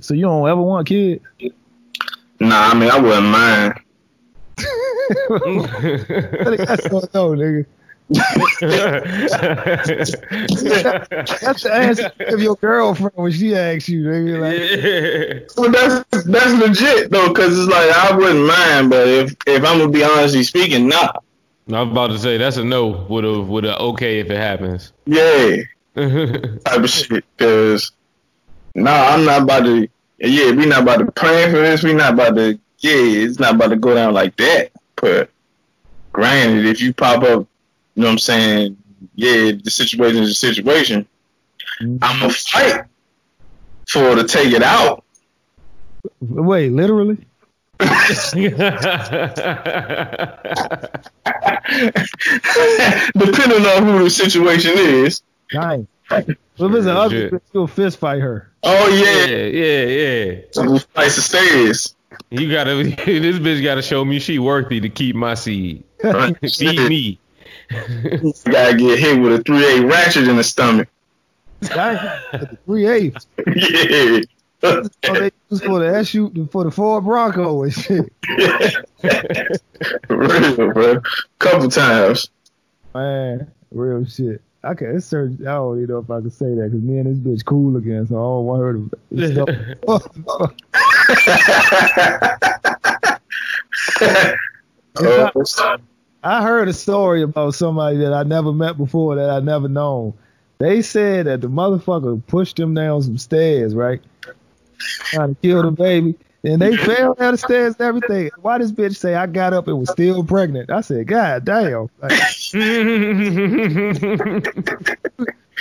So you don't ever want kids? Nah, I mean I wouldn't mind. That's so no, nigga. That's the answer of your girlfriend when she asks you, nigga. Like, Well, that's that's legit though, cause it's like I wouldn't mind, but if if I'm gonna be honestly speaking, nah, I'm about to say that's a no with a with a okay if it happens. yeah, type of shit. Cause nah, I'm not about to. Yeah, we not about to plan for this. We not about to. Yeah, it's not about to go down like that. But granted, if you pop up, you know what I'm saying? Yeah, the situation is a situation. Mm-hmm. I'm gonna fight for to take it out. wait, literally? Depending on who the situation is. Nice. If it's an ugly Legit. bitch, you'll fist fight her. Oh yeah, yeah, yeah, yeah. who fights the stairs. You gotta this bitch gotta show me she worthy to keep my seed. Feed me. Gotta get hit with a three eight ratchet in the stomach. Nice. Three eighths. yeah. Oh, they use for the SU for the Ford Bronco and shit. Real, bro. Couple times. Man, real shit. Okay, it's search. I don't even know if I can say that because me and this bitch cool again, so I don't want her to. Oh, I heard a story about somebody that I never met before that I never known. They said that the motherfucker pushed them down some stairs, right? Trying to kill the baby. And they fell down the stairs and everything. Why this bitch say I got up and was still pregnant? I said, God damn. Like,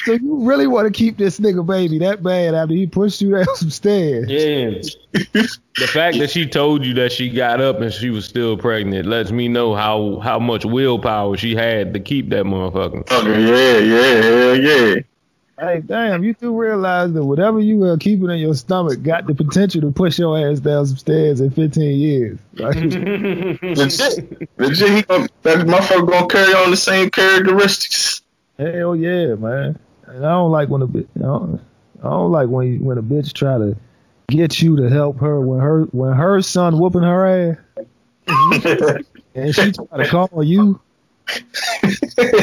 so you really want to keep this nigga baby that bad after he pushed you down some stairs? Yeah. The fact that she told you that she got up and she was still pregnant lets me know how how much willpower she had to keep that motherfucker. Okay, yeah, yeah, hell yeah. Hey, damn, you do realize that whatever you were keeping in your stomach got the potential to push your ass down some stairs in 15 years. Right? Legit. Legit, he gonna, that motherfucker gonna carry on the same characteristics. Hell yeah, man. And I don't like when a bitch, I don't, I don't like when you, when a bitch try to get you to help her when her when her son whooping her ass and she try to call you.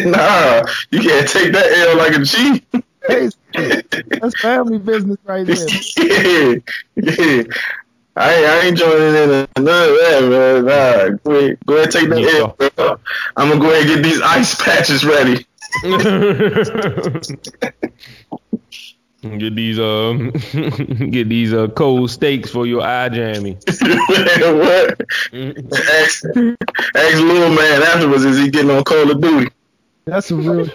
nah, you can't take that L like a G. Hey, that's family business right there. yeah, yeah. I ain't, I ain't joining in none of that, man. Nah, go ahead, go ahead take that L, bro. I'm gonna go ahead and get these ice patches ready. get these um get these uh cold steaks for your eye jammy. what? ask, ask little man afterwards, is he getting on Call of Duty? That's a real.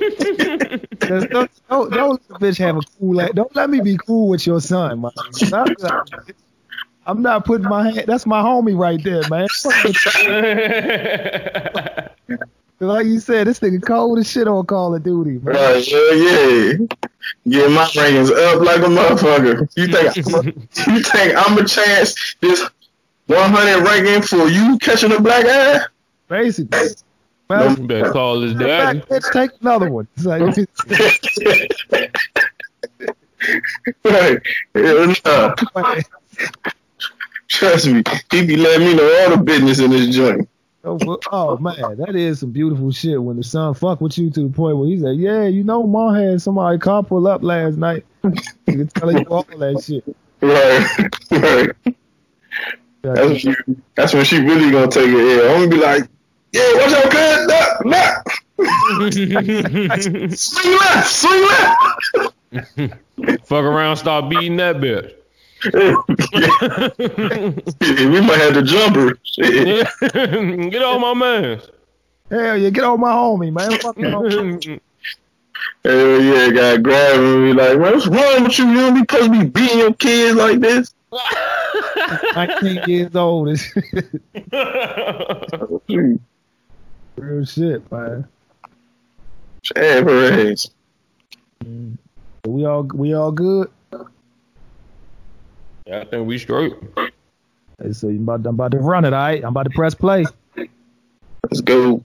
Don't, don't, don't let the bitch have a cool. ass- Don't let me be cool with your son, man. I'm not, I'm not putting my hand. That's my homie right there, man. Like you said, this nigga cold as shit on Call of Duty, man. Right, yeah, yeah. Get my rankings up like a motherfucker. You think I'm a, you think I'm a chance this 100 ranking for you catching a black eye? Basically. You Well, better call his daddy. bitch, take another one. It's like, right. Hell nah. Trust me, he be letting me know all the business in this joint. oh, oh, man, that is some beautiful shit. When the son fuck with you to the point where he's like, "Yeah, you know, mom had somebody car pull up last night." He can tell you all that shit. Right, right. That's when she, that's when she really gonna take it. Yeah, I'm gonna be like, yeah, watch out, cuz, nah, nah. swing left, swing left. Fuck around, start beating that bitch. We might have to jump her. Get on my man. Hell yeah, get on my homie, man. Fuck my homie. Hell yeah, gotta grab him and be like, man, what's wrong with you? You don't be supposed to be beating your kids like this. 19 years old. It's real shit, man. Chad Perez. We all we all good. Yeah, I think we straight. Hey, so you about, I'm about to run it, all right? I'm about to press play. Let's go.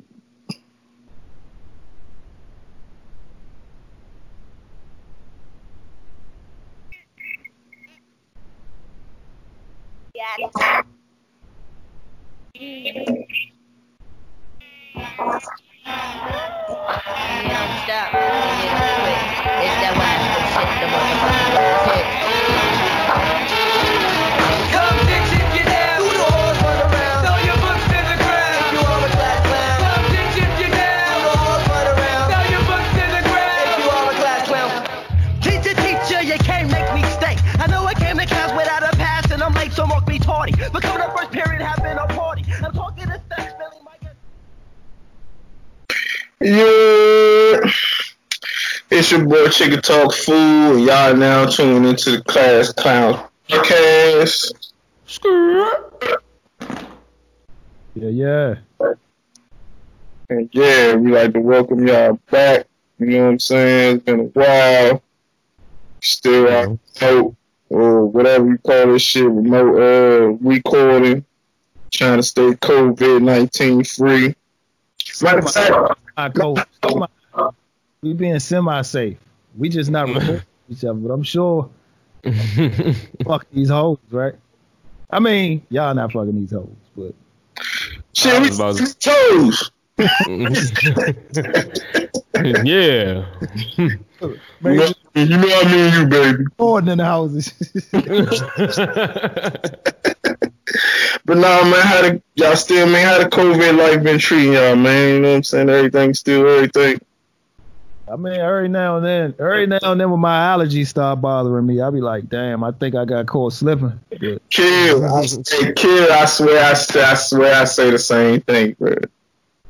got You don't stop, you don't quit. It's that wise shit, the motherfucking Yeah. It's your boy Chicken Talk Fool, and y'all now tuning into the Class Clown Podcast. Yeah, yeah. And yeah, we like to welcome y'all back. You know what I'm saying? It's been a while. Still out remote or whatever you call this shit, remote uh recording. Trying to stay COVID nineteen free. Matter of fact, I go. We being semi-safe. We just not mm. recording each other, but I'm sure fuck these hoes, right? I mean, y'all not fucking these hoes, but shit, we was about to- toes. yeah. You know, you know I mean you, baby. recording in the houses. But nah, man, how the y'all still man, how the COVID life been treating y'all, man? You know what I'm saying? Everything still everything. I mean, every now and then, every now and then when my allergies start bothering me, I'll be like, damn, I think I got caught slipping. But Kill, I say, kill. I swear, I, say- I swear, I say the same thing, bro.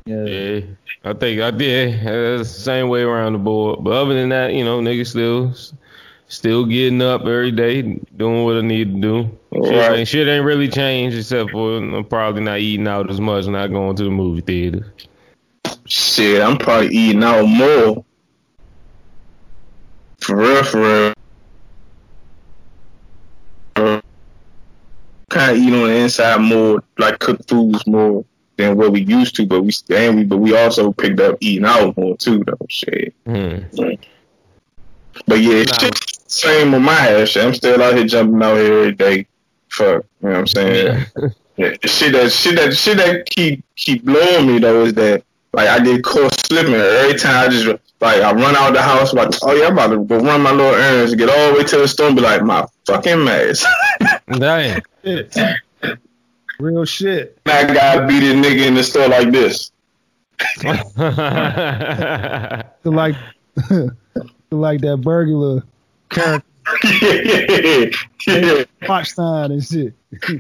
yeah, Yeah, I think I did. It's the same way around the board. But other than that, you know, niggas still still getting up every day, doing what I need to do. Shit, Right. ain't, shit ain't really changed except for I'm probably not eating out as much, not going to the movie theater. Shit, I'm probably eating out more. For real, for real. Kind of eat on the inside more, like cook foods more than what we used to, but we and we but we also picked up eating out more too, though. Shit. Hmm. But yeah, Nah. shit, same with my ass. Shit. I'm still out here jumping out here every day. Fuck, you know what I'm saying? Yeah, the shit that shit that shit that keep keep blowing me though is that like I get caught slipping every time I just like I run out of the house like oh yeah I'm about to go run my little errands get all the way to the store and be like my fucking mask. Damn. real shit. I gotta beat this nigga in the store like this. Like, like that burglar character, yeah. watch sign and shit.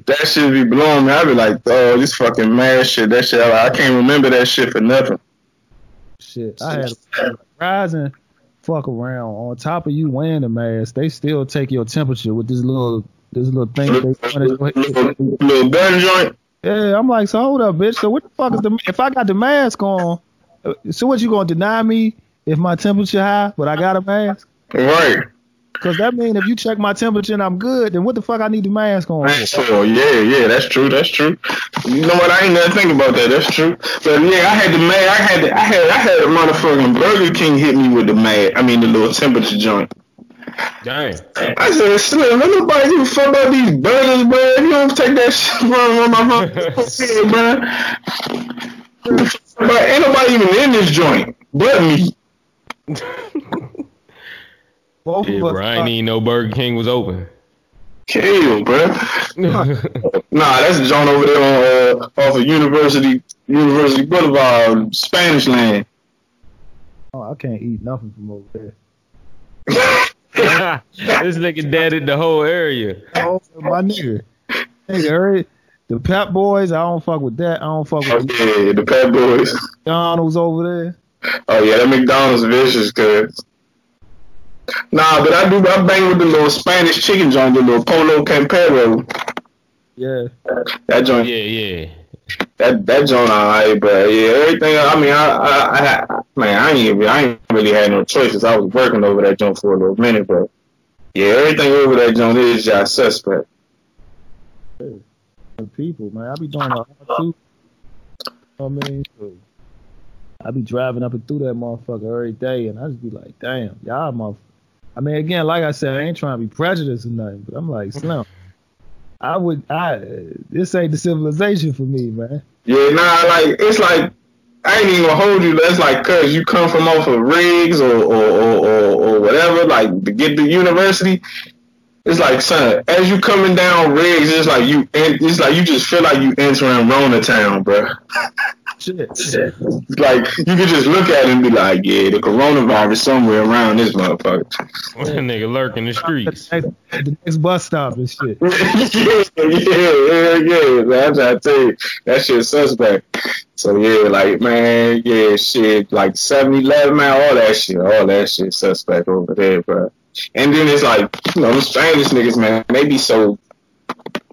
That shit be blowing me. I be like, oh, this fucking mad shit. That shit, I can't remember that shit for nothing. Shit, I had a rising fuck around on top of you wearing the mask. They still take your temperature with this little this little thing. They Little, little gun joint. Yeah, I'm like, so hold up, bitch. So what the fuck is the if I got the mask on? So what you gonna deny me if my temperature high, but I got a mask? Right. Because that mean if you check my temperature and I'm good, then what the fuck I need the mask on? for? So yeah, yeah, that's true. That's true. You know what? I ain't never think about that. That's true. But yeah, I had the man. I had the, I had I had a motherfucking Burger King hit me with the mag. I mean the little temperature joint. Damn. I said, Slim, ain't nobody give a fuck about these burgers, bro. If you don't take that shit from my fucking head, bro. But ain't nobody even in this joint but me. Both Yeah, of us. bro. I ain't even know Burger King was open. Kill, bro. Nah, that's John over there on, uh, off of University University Boulevard, Spanish land. oh, I can't eat nothing from over there. this nigga deaded the whole area. Oh, my nigga. Nigga, hurry. The Pep Boys, I don't fuck with that. I don't fuck with yeah, the Pet Boys. McDonald's over there. Oh yeah, that McDonald's vicious, cuz. Nah, but I do. I bang with the little Spanish chicken joint, the little Pollo Campero. Yeah. That joint, Yeah, yeah. that that joint, alright, but yeah, everything. I mean, I, I, I, man, I ain't, even- I ain't really had no choices. I was working over that joint for a little minute, but yeah, everything over that joint is just suspect. The people, man. I be doing a lot too. You know what I mean? I be driving up and through that motherfucker every day, and I just be like, damn, y'all motherfucker. I mean, again, like I said, I ain't trying to be prejudiced or nothing, but I'm like, Slim, I would. I this ain't the civilization for me, man. Yeah, nah, like it's like I ain't even gonna hold you. That's like cause you come from off of Riggs or or, or, or, or whatever, like to get to university. It's like son, as you coming down Riggs, it's like you it's like you just feel like you entering Rona town, bro. Shit. It's like you could just look at it and be like, yeah, the coronavirus somewhere around this motherfucker. That nigga lurking the streets. The next, the next bus stop and shit. yeah, yeah, yeah, yeah. That's what I tell you. That shit suspect. So yeah, like man, yeah, shit, like 7-Eleven, man, all that shit, all that shit suspect over there, bro. And then it's like, you know, the strangest niggas, man, they be so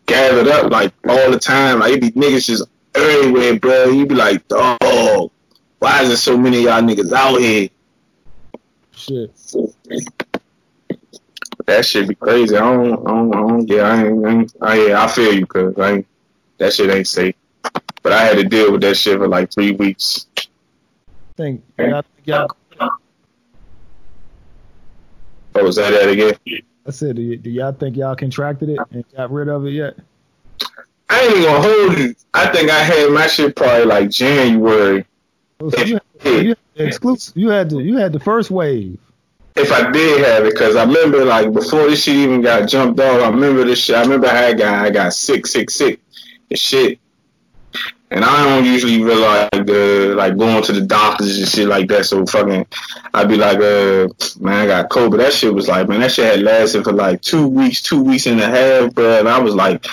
gathered up like all the time. Like it be niggas just everywhere, bro. You be like, oh, why is there so many of y'all niggas out here? Shit. That shit be crazy. I don't, I don't, I don't yeah, I ain't, I, ain't, I, yeah, I feel you, cause I ain't, that shit ain't safe. But I had to deal with that shit for like three weeks. Think Oh, was that that again? I said, do, y- do y'all think y'all contracted it and got rid of it yet? I ain't even gonna hold you. I think I had my shit probably like January. Oh, so you, you had exclusive. You had the you had the first wave. If I did have it, cause I remember like before this shit even got jumped off, I remember this shit. I remember I got I got sick, sick, sick, and shit. And I don't usually really like uh, like going to the doctors and shit like that. So fucking, I'd be like, uh, man, I got COVID. That shit was like, man, that shit had lasted for like two weeks, two weeks and a half, bro. And I was like,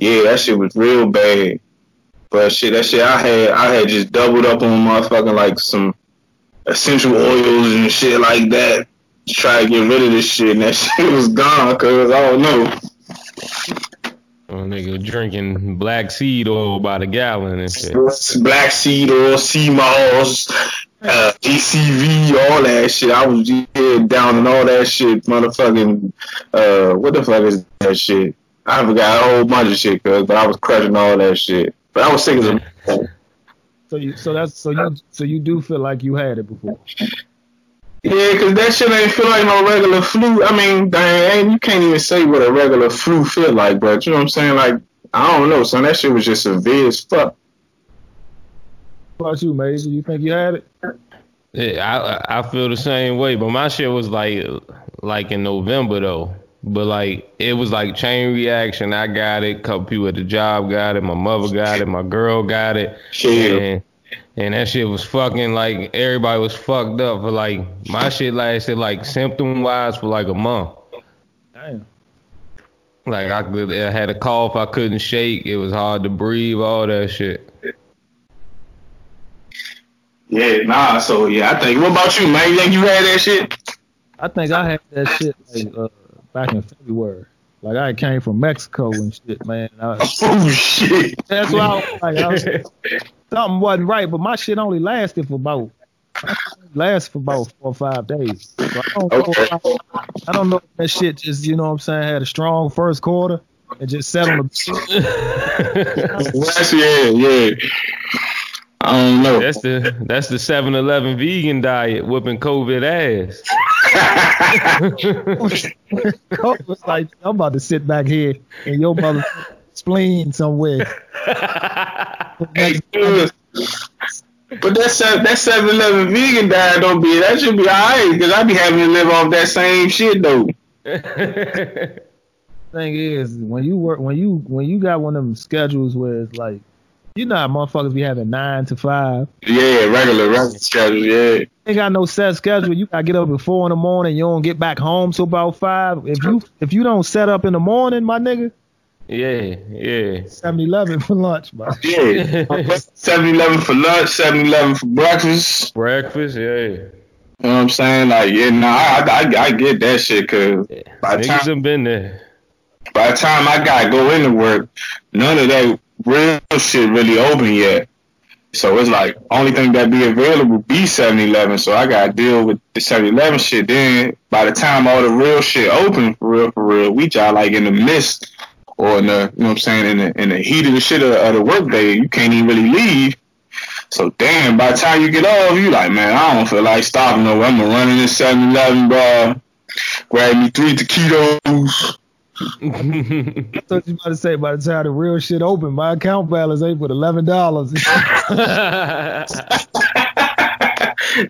yeah, that shit was real bad. But shit, that shit I had, I had just doubled up on motherfucking like some essential oils and shit like that to try to get rid of this shit. And that shit was gone, cause I don't know. Oh, nigga drinking black seed oil by the gallon and shit. Black seed oil, sea moss, uh, ACV, all that shit. I was yeah, down and all that shit, motherfucking. Uh, what the fuck is that shit? I forgot a whole bunch of shit, cuz, but I was crushing all that shit. But I was sick as a. So you so that's so you so you do feel like you had it before. Yeah, cause that shit ain't feel like no regular flu. I mean, dang, you can't even say what a regular flu feel like, but you know what I'm saying? Like, I don't know, son. That shit was just severe as fuck. What about you, Major? You think you had it? Yeah, I I feel the same way, but my shit was like like in November though. But like it was like chain reaction. I got it. Couple people at the job got it. My mother got it. My girl got it. Shit. And, and that shit was fucking like everybody was fucked up for like my shit lasted like symptom wise for like a month. Damn. Like I could I had a cough, I couldn't shake. It was hard to breathe. All that shit. Yeah, nah. So yeah, I think. What about you, man? You think you had that shit? I think I had that shit like, uh, back in February. Like I came from Mexico and shit, man. I, Oh shit. that's why I was like, I was, something wasn't right. But my shit only lasted for about lasted for about four or five days. So I don't know. Okay. I don't know if that shit just you know what I'm saying had a strong first quarter and just sat on the. Last year, yeah. I don't know. That's the that's the 7-Eleven vegan diet whooping COVID ass. Coke was like, I'm about to sit back here in your mother spleen somewhere. Hey, dude. But that seven, that Seven Eleven vegan diet don't be that should be alright because I be having to live off that same shit though. Thing is, when you work, when you when you got one of them schedules where it's like, you know, how motherfuckers be having nine to five. Yeah, regular regular schedule. Yeah, Ain't got no set schedule. You gotta get up at four in the morning. You don't get back home till about five. If you if you don't set up in the morning, my nigga, yeah, yeah. 7-Eleven for lunch, man. yeah. Seven Eleven for lunch, Seven Eleven for breakfast. Breakfast, yeah. You know what I'm saying? Like, yeah, nah, I, I, I get that shit because by the time been there. by the time I gotta go into work, none of that real shit really open yet. So it's like only thing that be available be 7-Eleven. So I gotta deal with the 7-Eleven shit. Then by the time all the real shit open for real, for real, we y'all like in the midst or in the you know what I'm saying in the in the heat of the shit of, of the work day. You can't even really leave. So damn, by the time you get off, you like, man, I don't feel like stopping over. I'm gonna run in this 7-Eleven, bro. Grab me three taquitos. I thought you about to say by the time the real shit open, my account balance ain't but eleven dollars. that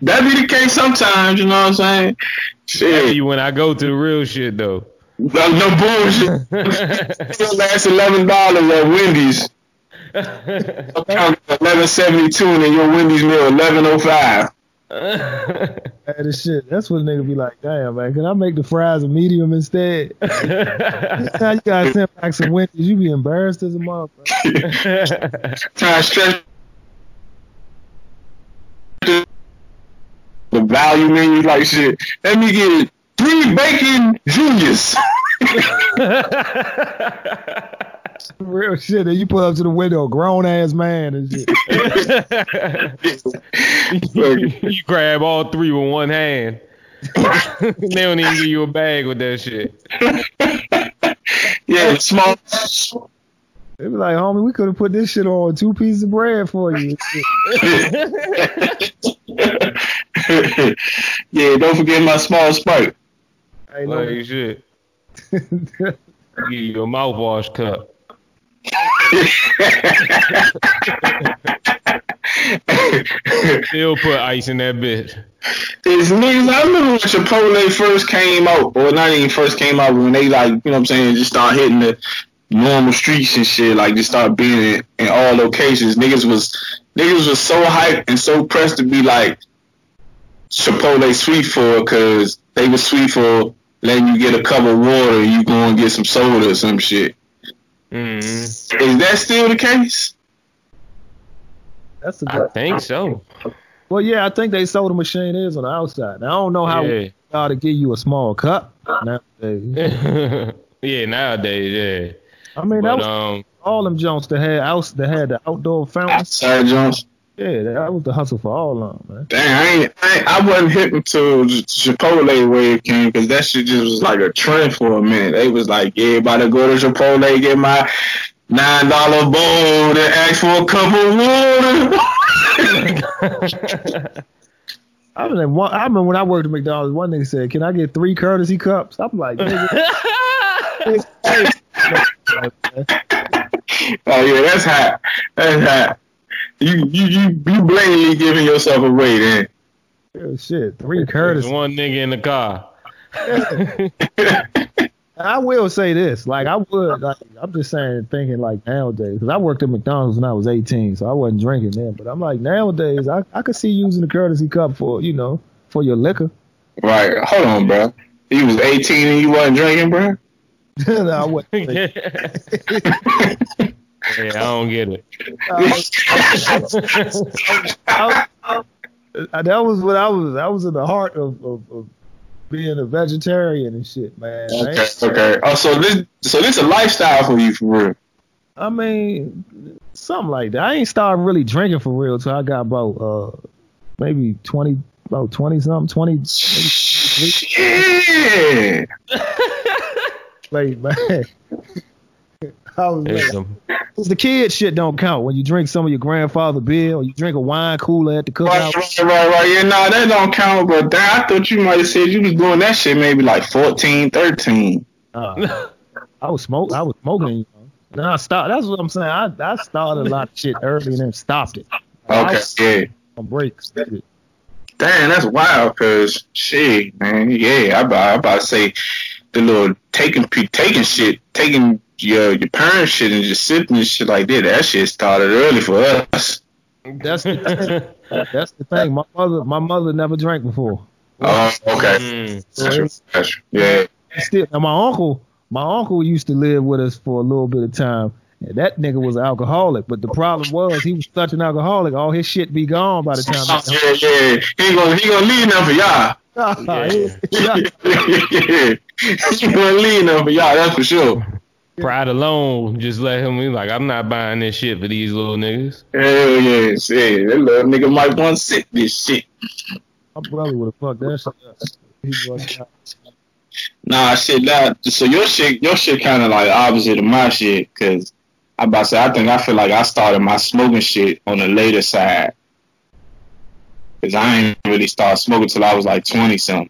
be the case sometimes, you know what I'm saying? Shit. you when I go to the real shit though. No, no bullshit. Still last eleven dollars at Wendy's. Account eleven seventy two and then your Wendy's meal eleven oh five. Bad as shit. That's what a nigga be like, damn man, can I make the fries a medium instead? Next you gotta send back some Wendy's, you be embarrassed as a motherfucker. Trying stretch the value menu like shit. Let me get three bacon juniors. Real shit. And you pull up to the window, a grown ass man and shit. you grab all three with one hand. they don't even give you a bag with that shit. yeah, small. They be like, homie, we could have put this shit on two pieces of bread for you. yeah, don't forget my small sprite. Ain't no- Like shit. Give you a mouthwash cup. Still put ice in that bitch. It's niggas. I remember when Chipotle first came out, or not even first came out, when they like, you know what I'm saying, just start hitting the normal streets and shit, like just start being in, in all locations. Niggas was niggas was so hyped and so pressed to be like Chipotle sweet for because they was sweet for letting you get a cup of water you go and get some soda or some shit. Mm, Is that still the case? That's a I good. think so. Well, yeah, I think they sold the machine is on the outside. Now, I don't know how Yeah. we to give you a small cup nowadays. yeah, nowadays, yeah. I mean, that But was um, all them Jones that had outs that had the outdoor fountains. Outside Jones. Yeah, that was the hustle for all of them, man. Dang, I ain't, I, ain't, I wasn't hip until Chipotle wave came because that shit just was like a trend for a minute. They was like, yeah, about to go to Chipotle, get my nine dollar bowl, and ask for a cup of water. I was like, one, I remember when I worked at McDonald's, one nigga said, "Can I get three courtesy cups?" I'm like, nigga, oh yeah, that's hot. That's hot. You you you you blatantly giving yourself away then. oh, shit, three there's one nigga in the car. I will say this, like I would, like I'm just saying, thinking like nowadays, because I worked at McDonald's when I was 18, so I wasn't drinking then. But I'm like nowadays, I I could see using the courtesy cup for you know for your liquor. Right. Hold on, bro. You was 18 and you wasn't drinking, bro. no, I wouldn't. yeah, I don't get it. I- I- that was what I was. I was in the heart of, of, of being a vegetarian and shit, man. Okay. ain't- Okay. Oh, so this so this a lifestyle for you for real. I mean, something like that. I ain't started really drinking for real till I got about uh maybe twenty, about twenty something, twenty. Yeah. Like man, I was There's like, some- Cause the kid shit don't count when you drink some of your grandfather beer or you drink a wine cooler at the Right, cookout. right, right, right. Yeah, nah, that don't count. But damn, I thought you might have said you was doing that shit maybe like 14, 13. Uh, I was smoke. I was smoking. You know. Nah, I stopped. That's what I'm saying. I I started a lot of shit early and then stopped it. I Okay, yeah. on breaks. Damn, that's wild. Cause shit, man. Yeah, I about, I about to say the little taking taking shit, taking your your parents shit and just sipping and shit like that. That shit started early for us. That's the thing. That's the thing. My mother, my mother never drank before. Oh, okay. Mm. Yeah. Still, now my uncle, my uncle used to live with us for a little bit of time. And that nigga was an alcoholic, but the problem was he was such an alcoholic, all his shit be gone by the time. Oh, yeah, yeah. He ain't gonna he gonna leave nothing for y'all. Yeah. he gonna leave nothing for y'all. That's for sure. Pride alone, just let him be like, I'm not buying this shit for these little niggas. Hell yeah, shit. That little nigga might want to sit this shit. My brother would have fucked that shit up. He Nah, shit. That so your shit, your shit kind of like opposite of my shit. Cause I about to say, I think I feel like I started my smoking shit on the later side. Cause I ain't really start smoking till I was like twenty something.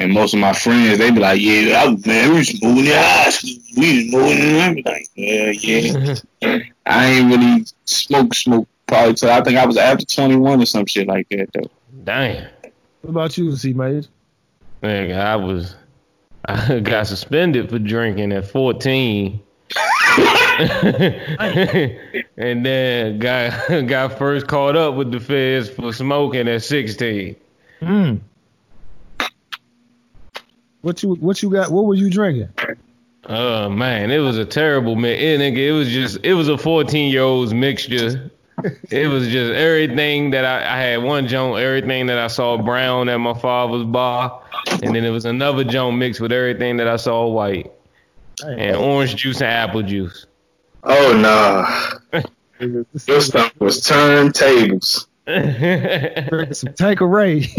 And most of my friends, they be like, "Yeah, I, man, we was moving in high school. We was moving." in I be like, "Yeah, yeah." I ain't really smoke smoke probably till I think I was after twenty one or some shit like that though. Damn. What about you, C Mage? Man, I was I got suspended for drinking at 14. and then got got first caught up with the feds for smoking at 16. Hmm. What you what you got? What were you drinking? Oh man, it was a terrible mix. It, eh, nigga, it was just it was a 14 year old's mixture. It was just everything that I, I had one joint, everything that I saw brown at my father's bar, and then it was another joint mixed with everything that I saw white, and orange juice and apple juice. Oh nah, your stuff was turntables. Drinking some Tanqueray.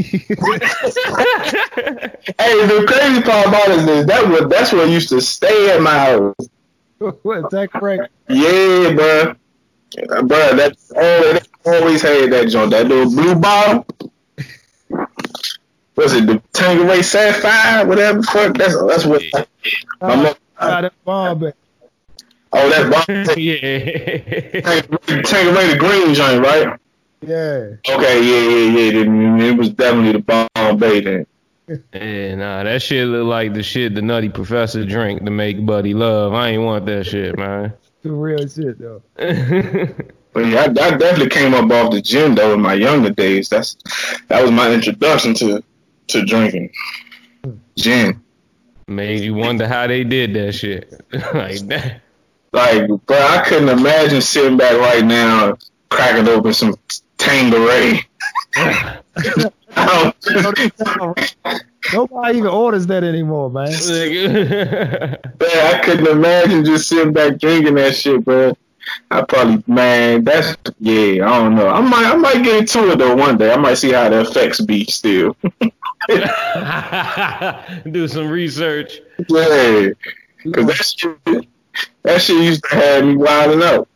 Hey, the crazy part about it is that was that's what used to stay at my house. what Tanqueray? Yeah, bro. Bro, that's oh, they always had that joint, that little blue bottle. Was it the Tanqueray Sapphire, whatever the fuck? That's that's what. My mother- Ah, that bomb oh, that bottle, yeah. Tanqueray the green joint, right? Yeah. Okay, yeah, yeah, yeah. Then It was definitely the Bombay then. Yeah, nah, that shit look like the shit the Nutty Professor drink to make Buddy love. I ain't want that shit, man. Some real shit though. But yeah, I, I definitely came up off the gym though in my younger days. That's that was my introduction to to drinking hmm. gin. Made you wonder how they did that shit. like that. Like, bro, I couldn't imagine sitting back right now cracking open some Tanqueray. Nobody even orders that anymore, man. Man, I couldn't imagine just sitting back drinking that shit, bro. I probably, man, that's yeah. I don't know. I might, I might get into it though one day. I might see how the effects be still. Do some research. yeah, because that shit, that shit used to have me wilding out.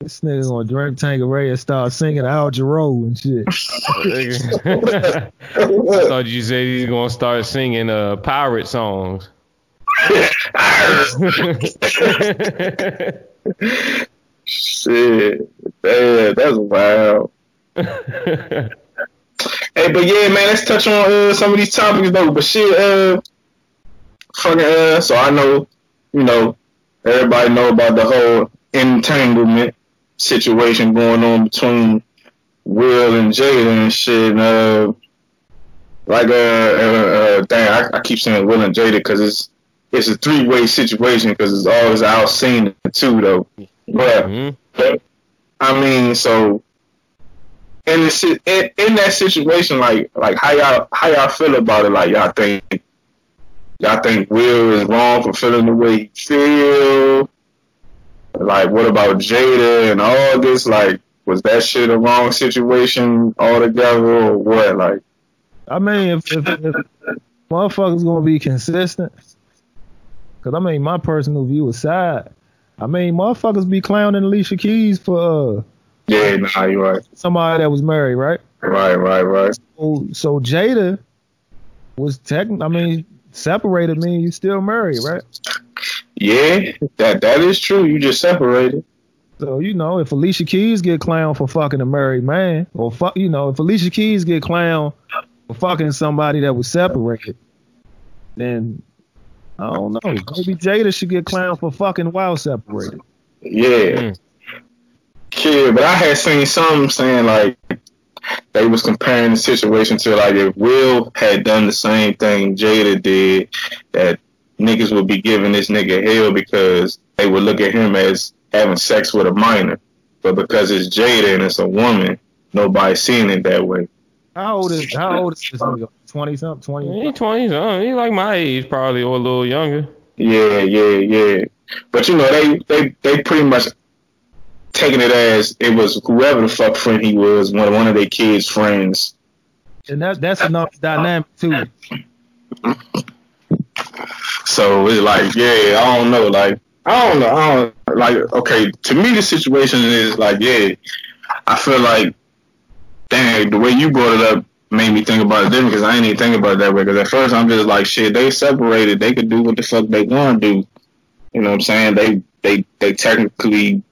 This nigga gonna drink Tanqueray and start singing Al Jarreau and shit. I thought you said he's gonna start singing uh pirate songs. Shit, man, that's wild. Hey, but yeah, man, let's touch on uh, some of these topics though. But shit, uh, fucking, uh, so I know, you know, everybody know about the whole entanglement situation going on between Will and Jada and shit. And, uh, like, uh, uh, uh dang, I, I keep saying Will and Jada because it's it's a three way situation because it's always out seen too though. But Mhm. but, I mean, so in the in, in that situation, like like how y'all how y'all feel about it? Like y'all think y'all think Will is wrong for feeling the way he feel? Like what about Jada and all this? Like was that shit a wrong situation altogether or what? Like I mean, if, if, if motherfuckers gonna be consistent, cause I mean, my personal view aside, I mean, motherfuckers be clowning Alicia Keys for uh, yeah, nah, you right, somebody that was married, right? right, right, right. So, so Jada was tech. I mean, separated mean you still married, right? Yeah, that that is true. You just separated. So you know, if Alicia Keys get clowned for fucking a married man, or fuck, you know, if Alicia Keys get clowned for fucking somebody that was separated, then I don't know. Maybe Jada should get clowned for fucking while separated. Yeah. Mm. Yeah, but I had seen some saying like they was comparing the situation to like if Will had done the same thing Jada did, that niggas would be giving this nigga hell because they would look at him as having sex with a minor. But because it's Jada and it's a woman, nobody's seeing it that way. How old is how old is this nigga? Twenty something, twenty. He twenty something. He like my age probably or a little younger. Yeah, yeah, yeah. But you know, they they they pretty much taking it as it was whoever the fuck friend he was, one one of their kids' friends. And that that's another dynamic too. So it's like, yeah, I don't know, like I don't know, I don't like. Okay, to me, the situation is like, yeah, I feel like, dang, the way you brought it up, made me think about it different because I ain't even think about it that way. Because at first I'm just like, shit, they separated. They could do what the fuck they want to do. You know what I'm saying? They they they technically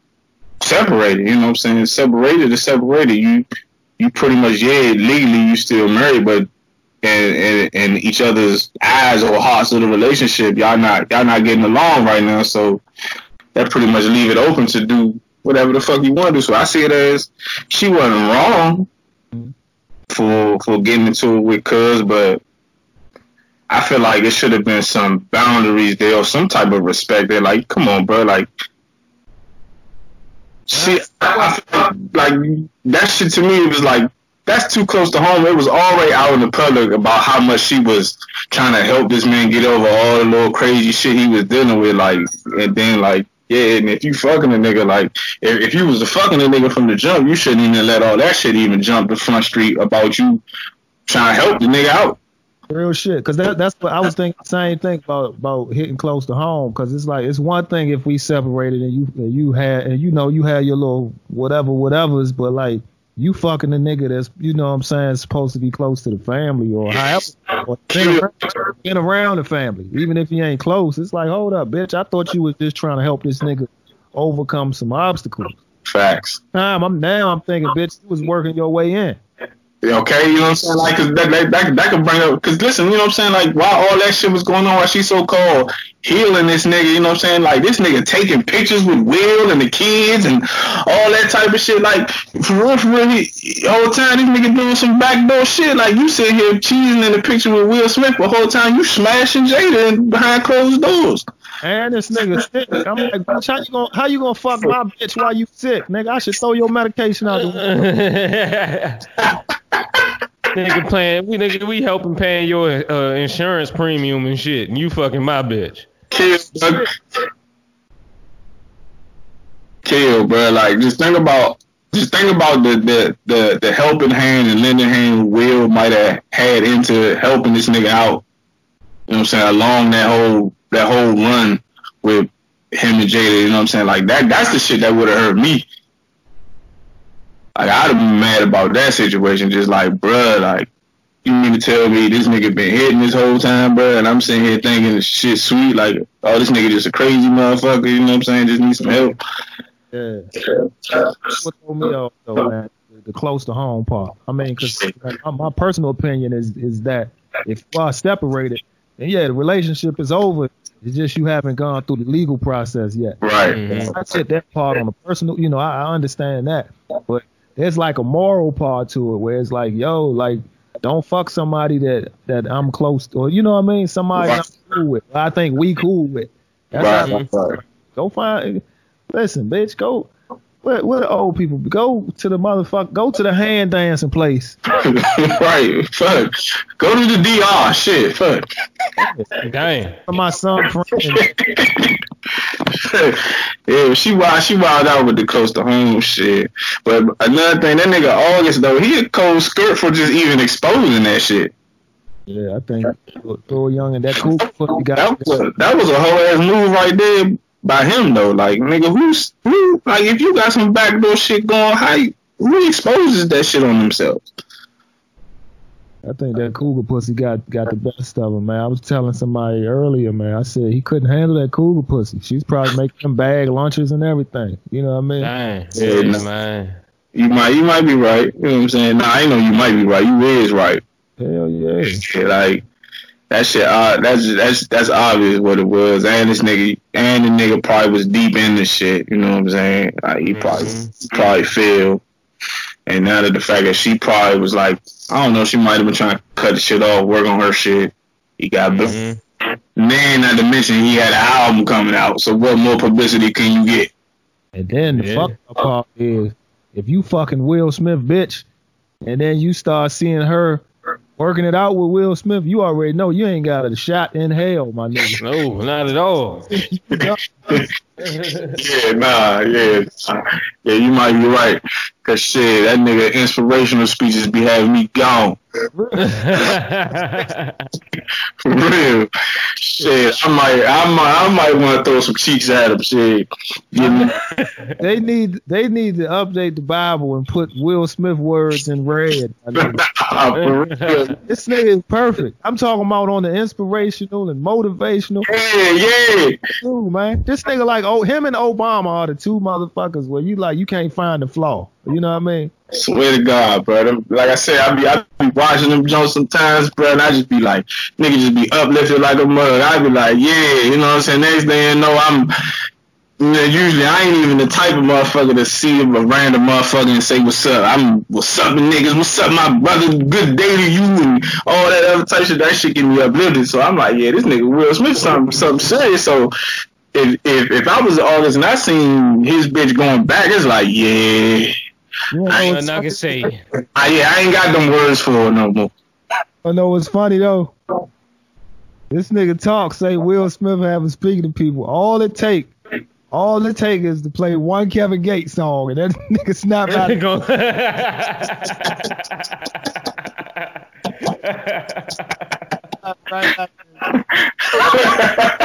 separated. You know what I'm saying? Separated is separated. You you pretty much yeah legally you still married, but in, in, in each other's eyes or hearts of the relationship, y'all not y'all not getting along right now. So that pretty much leave it open to do whatever the fuck you want to do. So I see it as she wasn't wrong for for getting into it with Cuz, but I feel like it should have been some boundaries there or some type of respect there. Like, come on, bro, like. See, I feel like that shit to me was like that's too close to home. It was already out in the public about how much she was trying to help this man get over all the little crazy shit he was dealing with. Like, and then like, yeah, and if you fucking a nigga, like, if, if you was the fucking a nigga from the jump, you shouldn't even let all that shit even jump the front street about you trying to help the nigga out. Real shit, because that, that's what I was thinking. Same thing about about hitting close to home, because it's like it's one thing if we separated and you and you had and you know you had your little whatever whatever's, but like you fucking a nigga that's you know what I'm saying supposed to be close to the family or however or been around, been around the family, even if you ain't close. It's like hold up, bitch. I thought you was just trying to help this nigga overcome some obstacles. Facts. Time I'm now I'm thinking, bitch, you was working your way in. Okay, you know what I'm saying? Like, 'cause that, that, that, that could bring up, because listen, you know what I'm saying? Like, why all that shit was going on, while she so called healing this nigga, you know what I'm saying? Like, this nigga taking pictures with Will and the kids and all that type of shit. Like, for real, for real, he, the time, this nigga doing some backdoor shit. Like, you sitting here cheesing in the picture with Will Smith, but the whole time you smashing Jada behind closed doors. And this nigga sick. I'm like, bitch, how you gonna how you gonna fuck my bitch while you sick, nigga? I should throw your medication out the window. nigga playing, we nigga, we helping paying your uh, insurance premium and shit, and you fucking my bitch. Kill, bro. Kill, bro. Like, just think about, just think about the the the, the helping hand and lending hand Will might have had into helping this nigga out. You know what I'm saying? Along that whole that whole run with him and Jada. You know what I'm saying? Like that. That's the shit that would have hurt me. Like I'd have been mad about that situation. Just like, bruh, like you mean to tell me this nigga been hitting this whole time, bruh, and I'm sitting here thinking shit sweet, like, oh, this nigga just a crazy motherfucker, you know what I'm saying? Just need some help. Yeah. Told me off though, man, the close to home part. I mean, because my personal opinion is is that if you are separated, then yeah, the relationship is over. It's just you haven't gone through the legal process yet. Right. Mhm. I said that part on a personal, you know, I, I understand that, but there's like a moral part to it where it's like, yo, like, don't fuck somebody that that I'm close to, or you know what I mean, somebody I'm cool with. I think we cool with. That's Right. how- right. Go find. Listen, bitch, go. Where, where the old people? Go to the motherfucker. Go to the hand dancing place. right. Fuck. Go to the DR. Shit. Fuck. Damn. My son friend. yeah, she wild. She wild out with the close to home shit. But another thing, that nigga August though, he a cold skirt for just even exposing that shit. Yeah, I think Thor Young and that cool pussy got. That was a, that was a whole ass move right there by him though. Like nigga, who's who? Like if you got some backdoor shit going, how you, who exposes that shit on themselves? I think that cougar pussy got got the best of him, man. I was telling somebody earlier, man. I said he couldn't handle that cougar pussy. She's probably making him bag lunches and everything. You know what I mean? Dang. Yeah, Yeah, no. man. You might you might be right. You know what I'm saying? Nah, I know you might be right. You is right. Hell yeah. Shit, like that shit. Uh, that's that's that's obvious what it was. And this nigga and the nigga probably was deep in the shit. You know what I'm saying? Like he probably he probably failed. And now that the fact that she probably was like, I don't know, she might have been trying to cut the shit off, work on her shit. He got Mhm. man. Not to mention he had an album coming out. So what more publicity can you get? And then the Yeah. fuck up part is if you fucking Will Smith bitch, and then you start seeing her working it out with Will Smith, you already know you ain't got a shot in hell, my nigga. No, not at all. yeah, nah, yeah, uh, yeah. You might be right, cause shit, that nigga inspirational speeches be having me gone. For real, shit. I might, I might, I might want to throw some cheeks at him. Shit, you know? They need they need to update the Bible and put Will Smith words in red. I mean, For real. this nigga is perfect. I'm talking about on the inspirational and motivational. Yeah, yeah. Dude, man, this nigga like oh him and Obama are the two motherfuckers where you like you can't find the flaw. You know what I mean? Swear to God, brother. Like I said, I be I be watching them Jones sometimes, bro, and I just be like, nigga, just be uplifted like a mug. I be like, yeah, you know what I'm saying. Next thing you know, I'm. You know, usually I ain't even the type of motherfucker to see a random motherfucker and say what's up. I'm what's up, niggas? What's up, my brother? Good day to you and all that other type of shit. That shit get me uplifted. So I'm like, yeah, this nigga Will Smith something something serious. So if if if I was an artist and I seen his bitch going back, it's like, yeah. You I ain't what's Nothing I can say. I, yeah, I ain't got them words for her no more. Oh, I know what's funny though. This nigga talk say Will Smith having speaking to people. All it take, all it take is to play one Kevin Gates song, and that nigga snap out.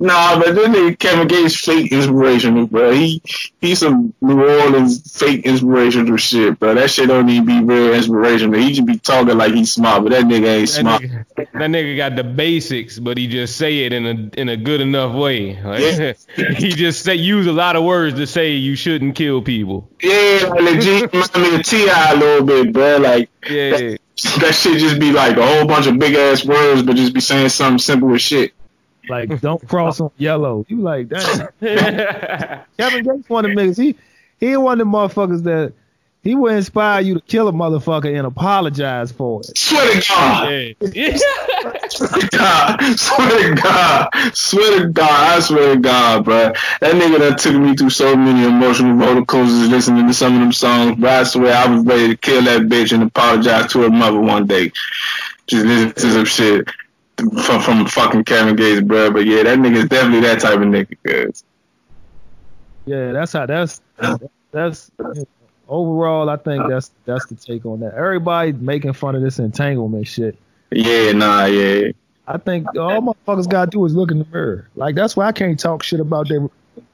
nah, but this nigga Kevin Gates fake inspirational, bro. He he's some New Orleans fake inspirational shit, bro. That shit don't even be real inspirational. He just be talking like he's smart, but that nigga ain't That smart. nigga, that nigga got the basics, but he just say it in a in a good enough way. Like, he just say use a lot of words to say you shouldn't kill people. Yeah, legit remind me of T.I. a little bit, bro. Like Yeah, that shit just be like a whole bunch of big ass words, but just be saying something simple as shit. Like, don't cross on yellow. You like damn. Kevin Gates one of them niggas. He he one of them motherfuckers that he would inspire you to kill a motherfucker and apologize for it. Swear to God. yeah. Swear to God, swear to God, swear to God, I swear to God, bro. That nigga that took me through so many emotional roller coasters listening to some of them songs, bro. I swear I was ready to kill that bitch and apologize to her mother one day. Just listen to some shit from from fucking Kevin Gates, bro. But yeah, that nigga's definitely that type of nigga. Cause Yeah, that's how that's that's overall. I think that's that's the take on that. Everybody making fun of this entanglement shit. yeah, nah, yeah, I think all motherfuckers gotta do is look in the mirror. Like that's why I can't talk shit about their.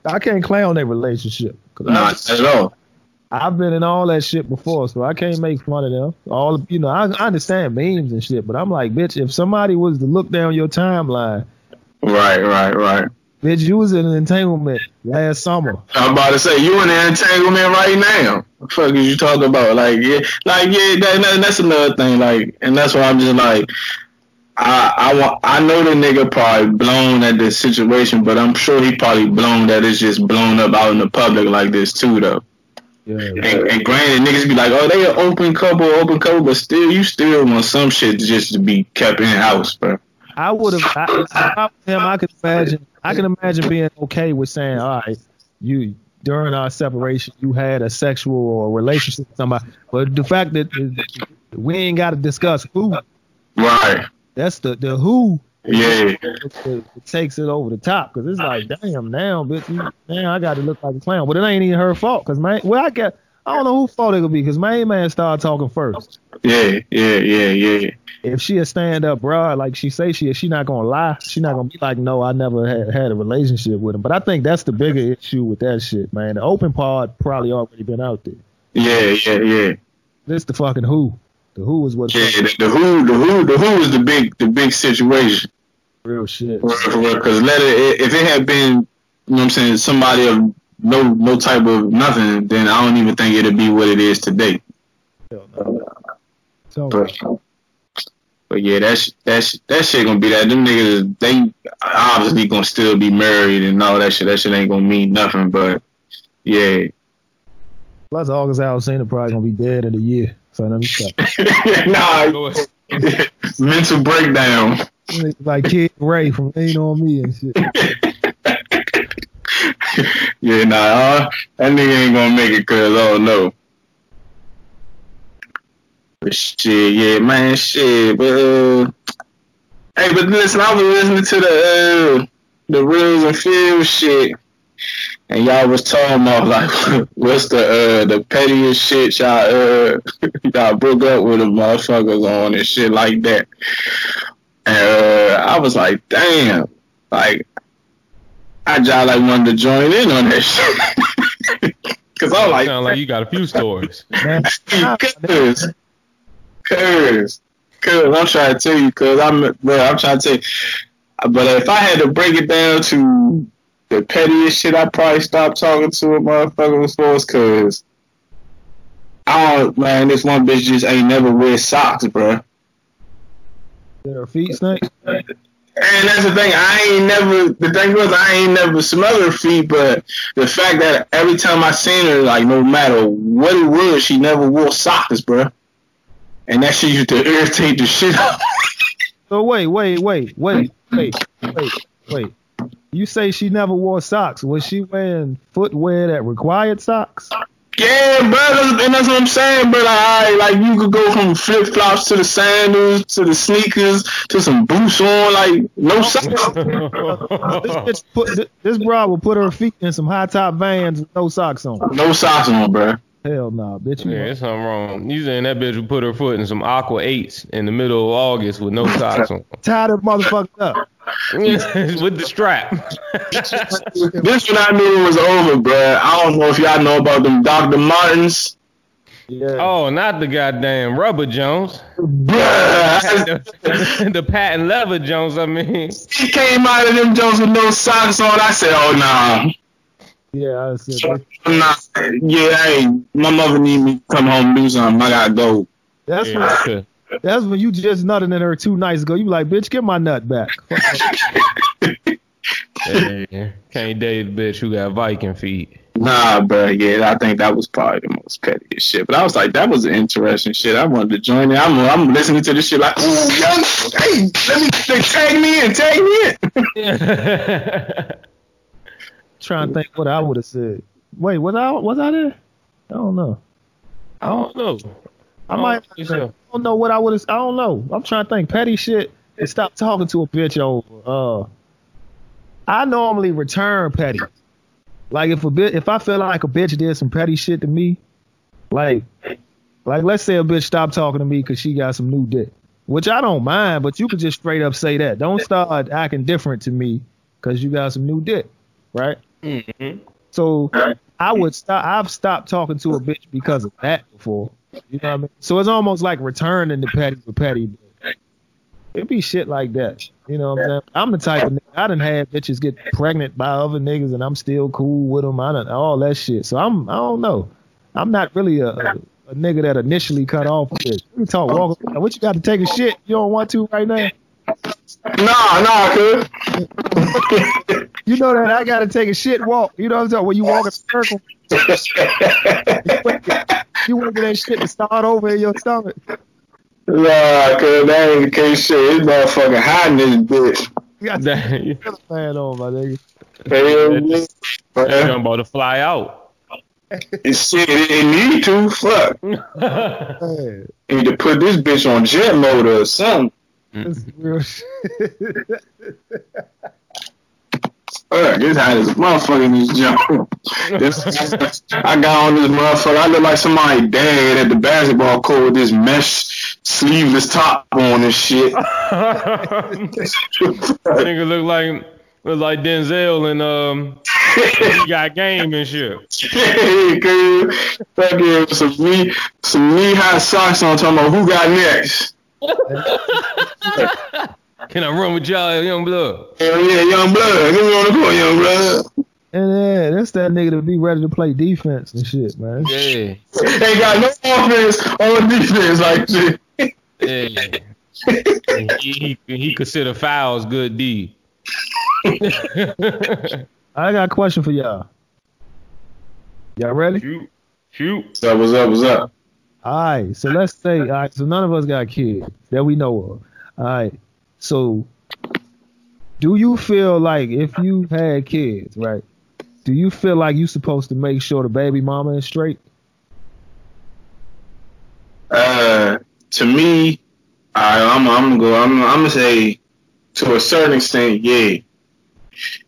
I can't clown their relationship. 'Cause I- not at all. I've been in all that shit before, so I can't make fun of them. All you know, I, I understand memes and shit, but I'm like, bitch, if somebody was to look down your timeline, Right, right, right. bitch, you was in an entanglement last summer. I'm about to say you in the entanglement right now. The fuck is you talking about? Like yeah, like yeah, that, that's another thing. Like, and that's why I'm just like, I I want I know the nigga probably blown at this situation, but I'm sure he probably blown that it's just blown up out in the public like this too, though. Yeah, And, and granted, niggas be like, oh, they an open couple, open couple, but still, you still want some shit just to be kept in house, bro. I would have. I, I him, I could imagine. I can imagine being okay with saying, all right, you during our separation, you had a sexual or relationship with somebody, but the fact that we ain't got to discuss who. Right. That's the the who Yeah. it, it, takes it over the top because it's like, damn, now, bitch, you, now I got to look like a clown. But it ain't even her fault because man, well, I got, I don't know who fault it could be because main man started talking first. Yeah. Yeah. Yeah. Yeah. If she a stand up broad like she say she is, she not gonna lie. She not gonna be like, no, I never had had a relationship with him. But I think that's the bigger issue with that shit, man. The open part probably already been out there. Yeah. Yeah. Yeah. This the fucking who. The who is what Yeah, the, the who, the who, the who is the big, the big situation. real shit. Because let it, if it had been, you know what I'm saying, somebody of no, no type of nothing, then I don't even think it'd be what it is today. So But, but yeah, that's that's that shit gonna be that. Them niggas, they obviously gonna still be married and all that shit. That shit ain't gonna mean nothing. But yeah, plus August Alsina probably gonna be dead in a year. So let me stop. nah, mental breakdown. like Kid Ray from Lean on Me and shit. yeah, nah, uh, that nigga ain't gonna make it cause oh no. But shit, yeah, man, shit, but uh, hey, but listen, I was listening to the uh, the reels and field shit, and y'all was talking about like what's the uh the pettiest shit y'all uh y'all broke up with the motherfuckers on and shit like that. And uh, I was like, damn, like I just like wanted to join in on that shit. Cause I'm like, Sound like you got a few stories. Man, cause, cause, cause I'm trying to tell you, cause I'm, bro, I'm trying to tell you. But if I had to break it down to the pettiest shit, I probably stop talking to a motherfucker for is cause I don't, man, this one bitch just ain't never wear socks, bro. did her feet stink? And that's the thing. I ain't never. The thing was, I ain't never smelled her feet. But the fact that every time I seen her, like no matter what it was, she never wore socks, bro. And that shit used to irritate the shit out. So wait, wait, wait, wait, wait, wait, wait. You say she never wore socks. Was she wearing footwear that required socks? yeah, brother. And that's what I'm saying, brother. I, like you could go from flip flops to the sandals to the sneakers to some boots on, like no socks. This bitch put this, this bra will put her feet in some high top vans with no socks on. no socks on, bro. Hell no, bitch. Yeah, there's something wrong. You saying that bitch would put her foot in some aqua eights in the middle of August with no socks on. tie that motherfucker up. with the strap. This one I knew it was over, bruh. I don't know if y'all know about them Dr. Martens. Yeah. oh, not the goddamn rubber Jones. Bruh, the, the patent leather Jones, I mean. he came out of them Jones with no socks on. I said, oh, nah. Yeah, I said oh, Nah, yeah, hey, my mother need me to come home and do something. I gotta go. that's Yeah, when okay. That's when you just nutted in her two nights ago. You like, bitch, get my nut back. Yeah, can't date a bitch who got Viking feet. Nah, bro, yeah, I think that was probably the most pettiest shit. But I was like, that was an interesting shit. I wanted to join in. I'm, I'm listening to this shit like, ooh, young, hey, let me they tag me in, tag me in. Trying to think what I would have said. Wait, was I was I there? I don't know. I don't know. I might. I don't know what I would. I don't know. I'm trying to think. Petty shit. And stop talking to a bitch over. Uh, I normally return petty. Like if a bit, if I feel like a bitch did some petty shit to me, like, like let's say a bitch stopped talking to me because she got some new dick, which I don't mind, but you could just straight up say that. Don't start acting different to me because you got some new dick, right? Mhm. So I would stop. I've stopped talking to a bitch because of that before. You know what I mean? So it's almost like returning the petty for petty. It'd be shit like that. You know what I'm saying? I'm the type of nigga, I done had bitches get pregnant by other niggas and I'm still cool with them. I done all that shit. So I'm, I don't know. I'm not really a, a, a nigga that initially cut off with. We talk, walk, what you got to take a shit? You don't want to right now? nah, nah, cuz. You know that I got to take a shit walk. You know what I'm saying? When you walk in a circle, you want to get that shit to start over in your stomach. nah, cuz that ain't the case shit. This motherfucking hot in this bitch. You got to That, put a fan on, my nigga. Hell yeah. that bruh. about to fly out. It's shit, it, it need to. Fuck. Man, Need to put this bitch on jet mode or something. That's real shit. Fuck, it's hot as a motherfucker in this jump. This, I got on this motherfucker. I look like somebody dad at the basketball court with this mesh sleeveless top on and shit. Nigga look like look like Denzel and um he got game and shit. hey, girl. Fucking some knee, some knee high socks on. Talking about who got next. Can I run with y'all, young blood? Hell yeah, young blood. Get me on the court, young blood. And yeah, that's that nigga to be ready to play defense and shit, man. Yeah, Ain't got no offense or defense like shit. yeah. he, he he consider fouls good D. I got a question for y'all. Y'all ready? Shoot, shoot. What's up? What's up? What's up? All right, so let's say, all right, so none of us got kids that we know of. All right, so do you feel like if you had kids, right? Do you feel like you're supposed to make sure the baby mama is straight? Uh, to me, I, I'm, I'm gonna go. I'm, I'm gonna say to a certain extent, yeah.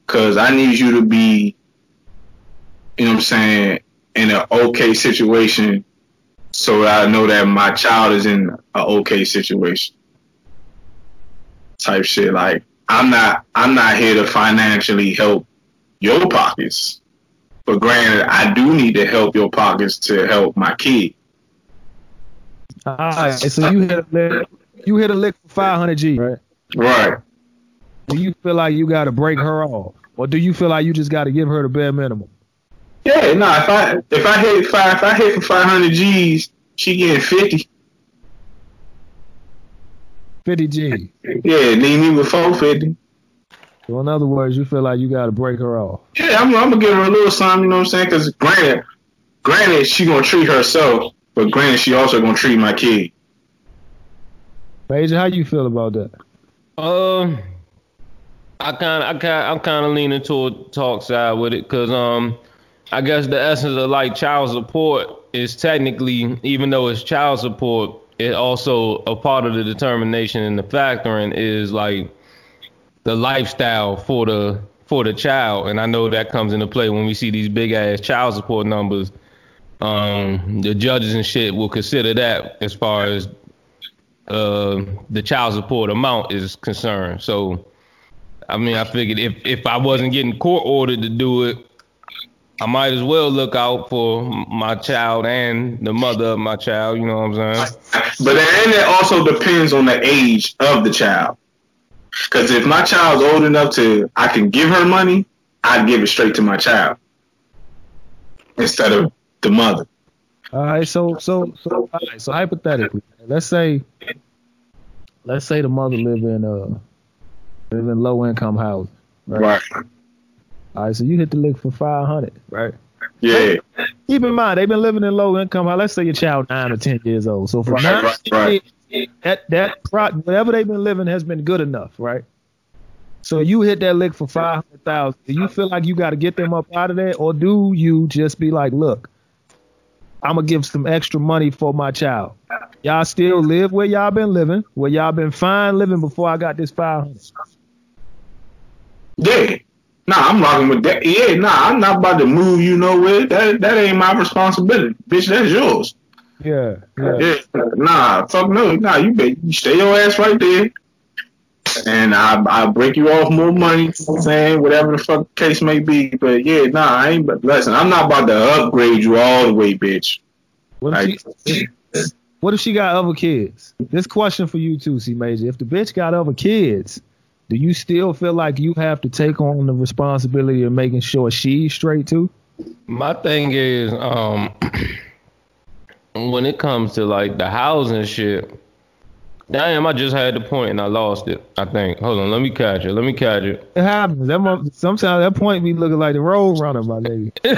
Cause I need you to be, you know what I'm saying, in an okay situation so I know that my child is in an okay situation. Type shit. Like I'm not I'm not here to financially help your pockets. But granted, I do need to help your pockets to help my kid. Ah. All right, so you hit a lick, you hit a lick for 500 G, right? Right. Do you feel like you got to break her off, or do you feel like you just got to give her the bare minimum? Yeah, no, if I if I hit five if I hit for five hundred G's, she getting fifty. 50 G. Yeah, need me with four fifty. So in other words, you feel like you got to break her off. Yeah, I'm, I'm gonna give her a little something, you know what I'm saying? Because granted, granted, she gonna treat herself, but granted, she also gonna treat my kid. Major, how you feel about that? Um, I kind, I kind, I'm kind of leaning toward talk side with it, cause um, I guess the essence of like child support is technically, even though it's child support, it also a part of the determination and the factoring is like the lifestyle for the for the child, and I know that comes into play when we see these big ass child support numbers. Um, the judges and shit will consider that as far as uh, the child support amount is concerned. So, I mean, I figured if if I wasn't getting court ordered to do it, I might as well look out for my child and the mother of my child. You know what I'm saying? But then it also depends on the age of the child. Because if my child's old enough to, I can give her money, I'd give it straight to my child instead of the mother. All right, so so so all right, so hypothetically, let's say let's say the mother live in uh live in low income housing, right? Right. All right, so you hit the lick for five hundred, right? Yeah. Keep in mind they've been living in low income. Let's say your child nine or ten years old. So for Right, nine right, right. years, that that whatever they've been living has been good enough, right? So you hit that lick for five hundred thousand. Do you feel like you got to get them up out of there, or do you just be like, look, I'm gonna give some extra money for my child. Y'all still live where y'all been living, where y'all been fine living before I got this five hundred. Yeah. Nah, I'm rocking with that. Yeah, nah, I'm not about to move you nowhere. That that ain't my responsibility. Bitch, that's yours. Yeah, yeah. Yeah. Nah, fuck no. Nah, you bet you stay your ass right there. And I I break you off more money, you know what I'm saying, whatever the fuck case may be. But yeah, nah, I ain't but listen, I'm not about to upgrade you all the way, bitch. What if she, what if she got other kids? This question for you too, C Major. If the bitch got other kids, do you still feel like you have to take on the responsibility of making sure she's straight too? My thing is, um, when it comes to like the housing shit, damn, I just had the point and I lost it. I think. Hold on, let me catch it. Let me catch it. It happens. That sometimes that point be looking like the road runner, my nigga.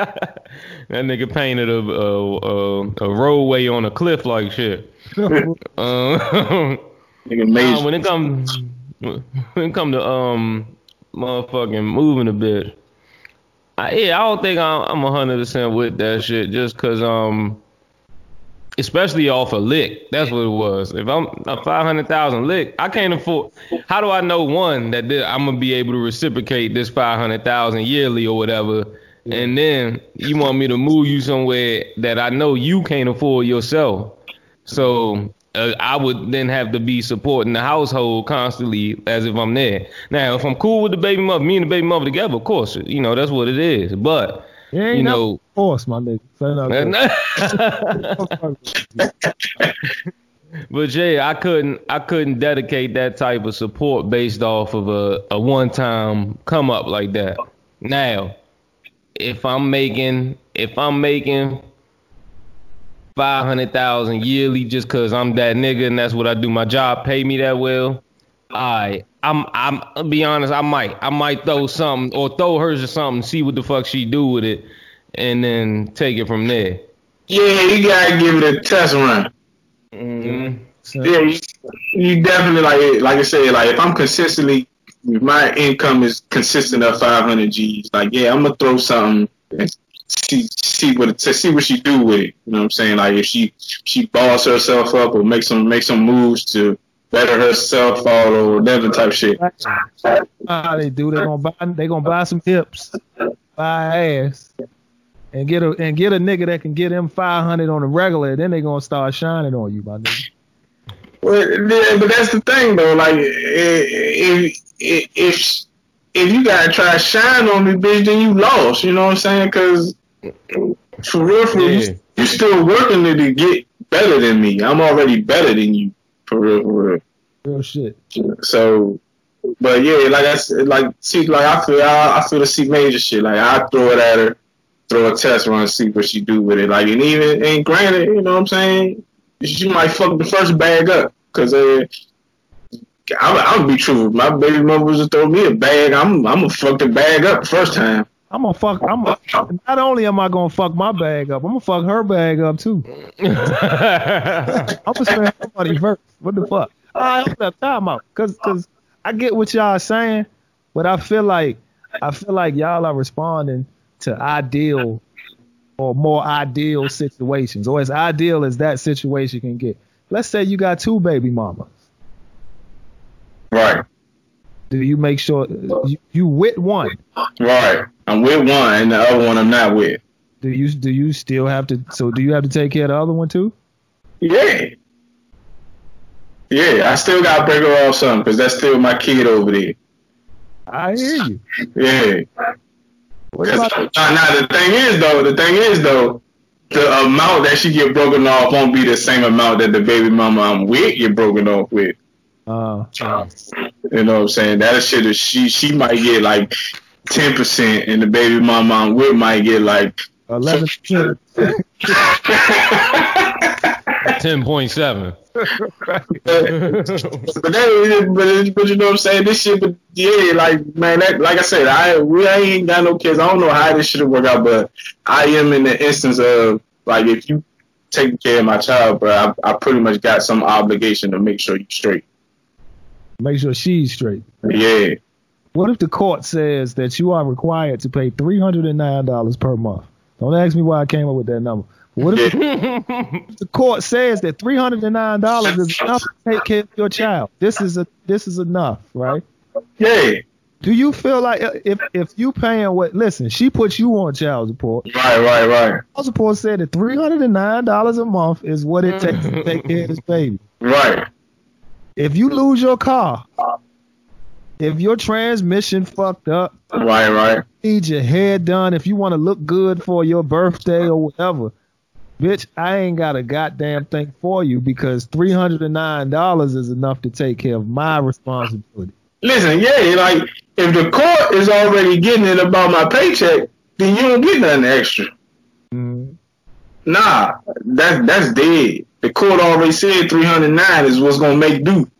that nigga painted a a, a a roadway on a cliff like shit. Um, Nigga Nah, when it come when it come to um motherfucking moving a bit, I, yeah, I don't think I'm I'm hundred percent with that shit. Just cause um, especially off a lick. That's what it was. If I'm a five hundred thousand lick, I can't afford. How do I know one that I'm gonna be able to reciprocate this five hundred thousand yearly or whatever? And then you want me to move you somewhere that I know you can't afford yourself. So uh, I would then have to be supporting the household constantly as if I'm there. Now, if I'm cool with the baby mother, me and the baby mother together, of course, you know that's what it is. But You ain't you know, force, my nigga. But Jay, I couldn't I couldn't dedicate that type of support based off of a, a one time come up like that. Now, if I'm making if I'm making five hundred thousand yearly just cause I'm that nigga and that's what I do, my job pay me that well. I I'm I'm I'll be honest, I might I might throw something or throw hers or something, see what the fuck she do with it, and then take it from there. Yeah, you gotta give it a test run. Mm-hmm. Yeah, you, you definitely like like I said, like if I'm consistently if my income is consistent of 500 G's, like yeah, I'm gonna throw something and see see what to see what she do with it. You know what I'm saying? Like if she she balls herself up or make some make some moves to better herself out or whatever type shit. How they do? They gonna buy. They gonna buy some hips, buy ass, and get a and get a nigga that can get them five hundred on the regular. Then they gonna start shining on you, my nigga. Well, yeah, but that's the thing though. Like, if if if, if you gotta try to shine on me, bitch, then you lost. You know what I'm saying? Because for real, for real, Yeah. you, you still working to to get better than me. I'm already better than you. For real, for real. Real shit. So, but yeah, like I said, like see, like I feel, I, I feel the see major shit. Like I throw it at her, throw a test run, see what she do with it. Like and even and granted, you know what I'm saying, she might fuck the first bag up because uh, I'm, I'm be true. My baby mother was to throw me a bag. I'm I'm gonna fuck the bag up the first time. I'm gonna fuck. I'm not only am I gonna fuck my bag up, I'm gonna fuck her bag up too. I'm gonna spend her money first. What the fuck? All right, hold up, time out. Cause, cause I get what y'all saying, but I feel like I feel like y'all are responding to ideal or more ideal situations, or as ideal as that situation can get. Let's say you got two baby mamas. Right, Do you make sure you, you with one? right. I'm with one, and the other one I'm not with. Do you do you still have to? So do you have to take care of the other one too? Yeah. Yeah, I still gotta break her off something because that's still my kid over there. I hear you. Yeah. What Now, about now the thing is though, the thing is though, the amount that she get broken off won't be the same amount that the baby mama I'm with get broken off with. uh, You know what I'm saying? That shit is she she might get like ten percent, and the baby mama I'm with might get like. eleven? Ten point seven. but that, but, but you know what I'm saying? This shit, but yeah, like man, that, like I said, I we I ain't got no kids. I don't know how this shit will work out, but I am in the instance of like if you taking care of my child, bro, I, I pretty much got some obligation to make sure you straight. Make sure she's straight. Yeah, What if the court says that you are required to pay three hundred and nine dollars per month? Don't ask me why I came up with that number. What if the court says that three hundred and nine dollars is enough to take care of your child? This is a this is enough, right? yeah. Do you feel like if if you paying what? Listen, she put you on child support. Right, right, right, Child support said that three hundred and nine dollars a month is what it takes to take care of this baby. right. If you lose your car, if your transmission fucked up, Right, right. need your hair done, if you want to look good for your birthday or whatever, bitch, I ain't got a goddamn thing for you because three hundred and nine dollars is enough to take care of my responsibility. Listen, yeah, like if the court is already getting it about my paycheck, then you don't get nothing extra. Mm. Nah, that that's dead. The court already said three hundred nine is what's gonna make do.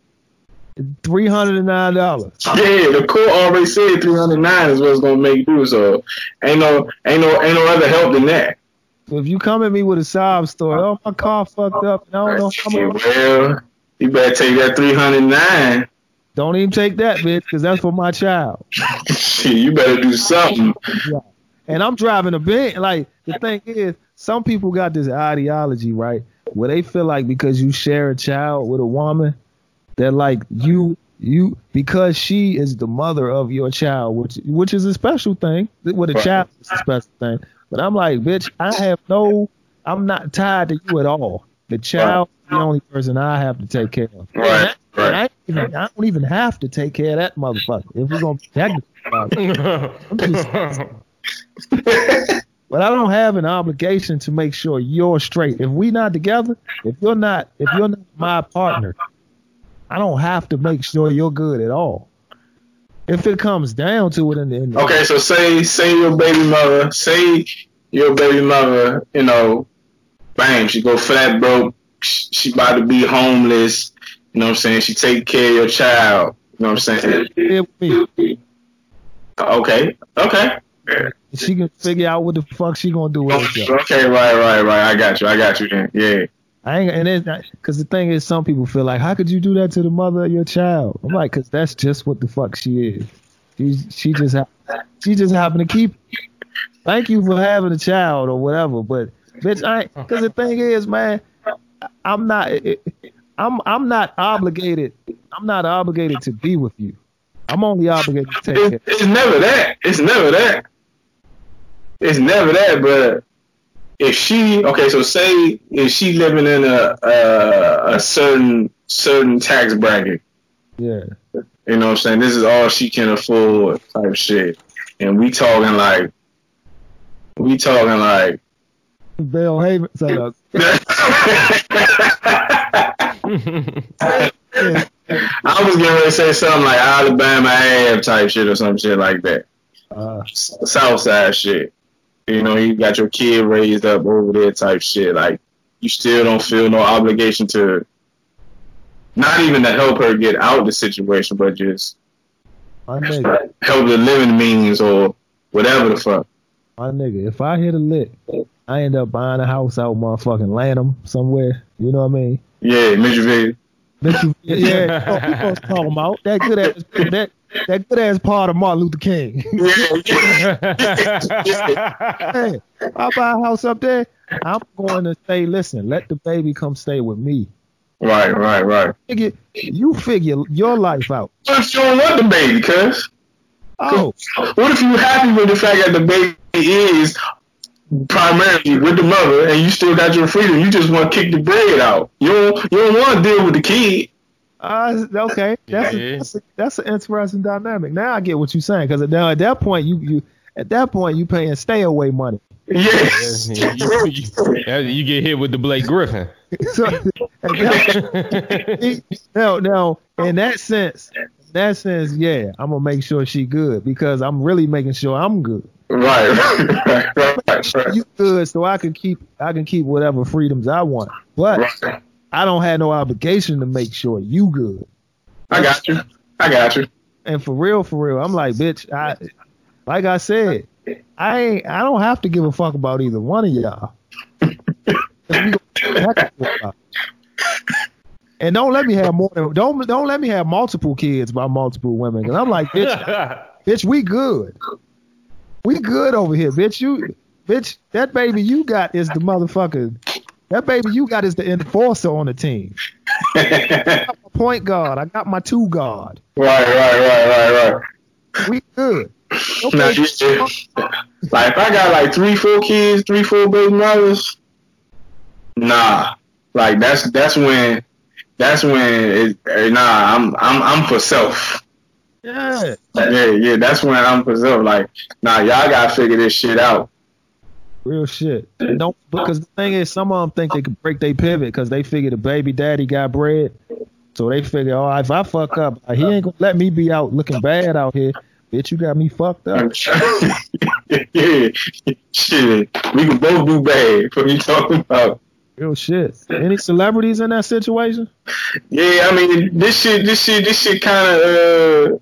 Three hundred and nine dollars. Yeah, the court already said three hundred nine is what's gonna make do. So ain't no ain't no ain't no other help than that. So if you come at me with a sob story, oh my car fucked up, and I don't know how much. Well, you better take that three hundred nine. Don't even take that, bitch, because that's for my child. You better do something. Yeah. And I'm driving a Benz. Like the thing is, some people got this ideology, right, where they feel like because you share a child with a woman, that like you you because she is the mother of your child, which which is a special thing. With a Right. child, it's a special thing. But I'm like, bitch, I have no, I'm not tied to you at all. The child is the only person I have to take care of. Right, And I, right. ain't even, I don't even have to take care of that motherfucker. If we're gonna be technical about it. I'm just but I don't have an obligation to make sure you're straight. If we're not together, if you're not, if you're not my partner, I don't have to make sure you're good at all. If it comes down to it, in the end, Okay, so say say your baby mother, say your baby mother, you know, bang, she go flat broke, sh- she about to be homeless, you know what I'm saying? She take care of your child, you know what I'm saying? Okay, okay. she can figure out what the fuck she gonna do with herself. Okay, right, right, right. I got you. I got you then. Yeah. I ain't, and it's not, cause the thing is, some people feel like, how could you do that to the mother of your child? I'm like, cause that's just what the fuck she is. She, she just, ha- she just happened to keep. Thank you for having a child or whatever, but bitch, I, ain't- cause the thing is, man, I'm not. It, I'm I'm not obligated. I'm not obligated to be with you. I'm only obligated to take care. It, it's never that. It's never that. It's never that. But if she okay, so say if she living in a a, a certain certain tax bracket, Yeah. you know what I'm saying? This is all she can afford type shit. And we talking like we talking like Bell Haven. So, I was getting ready to say something like Alabama Ave type shit or some shit like that. uh, Southside shit. You know, you got your kid raised up over there type shit. Like, you still don't feel no obligation to, not even to help her get out of the situation, but just my nigga, help the living means or whatever the fuck. my nigga. If I hit a lick, I end up buying a house out motherfucking Lanham somewhere. You know what I mean? Yeah, Mitchell Bitch, you- yeah, you know what I'm talking about that good ass that that good ass part of Martin Luther King. hey, I buy a house up there. I'm going to say, listen, let the baby come stay with me. Right, right, right. Figure, you figure your life out. What if you don't want the baby, cuz? Oh, What if you happy with the fact that the baby is primarily with the mother and you still got your freedom? You just want to kick the bread out. You don't, you don't want to deal with the kid. Uh, okay, that's Yeah. a, that's, a, that's an interesting dynamic. Now I get what you're saying because now at that point you you at that point you paying stay away money. Yes. you, you- you get hit with the Blake Griffin. So, at that- now, now, in that sense, in that sense, yeah, I'm gonna make sure she good because I'm really making sure I'm good. right, right, right, right, right. You good, so I can keep I can keep whatever freedoms I want, but right. I don't have no obligation to make sure you good. I got you. I got you. And for real, for real, I'm like, bitch, I like I said, I ain't I don't have to give a fuck about either one of y'all. We gonna heck of a fuck. And don't let me have more than don't don't let me have multiple kids by multiple women. Cause I'm like, bitch, bitch, we good. We good over here, bitch. You bitch, that baby you got is the motherfucker. That baby you got is the enforcer on the team. right, Point guard. I got my two guard. right, right, right, right. Right. We good. Now, Okay. you- like if I got like three, four kids, three, four baby mothers, nah. Like that's that's when that's when it, eh, nah. I'm I'm I'm for self. Yeah. Yeah, yeah. That's when I'm for self. Like nah, y'all gotta figure this shit out. Real shit. Don't because the thing is, some of them think they could break their pivot because they figure the baby daddy got bread, so they figure, oh, if I fuck up, he ain't gonna let me be out looking bad out here. Bitch, you got me fucked up. yeah, shit. We can both do bad. What you talking about? Real shit. Any celebrities in that situation? Yeah, I mean this shit, this shit, this shit kind of uh,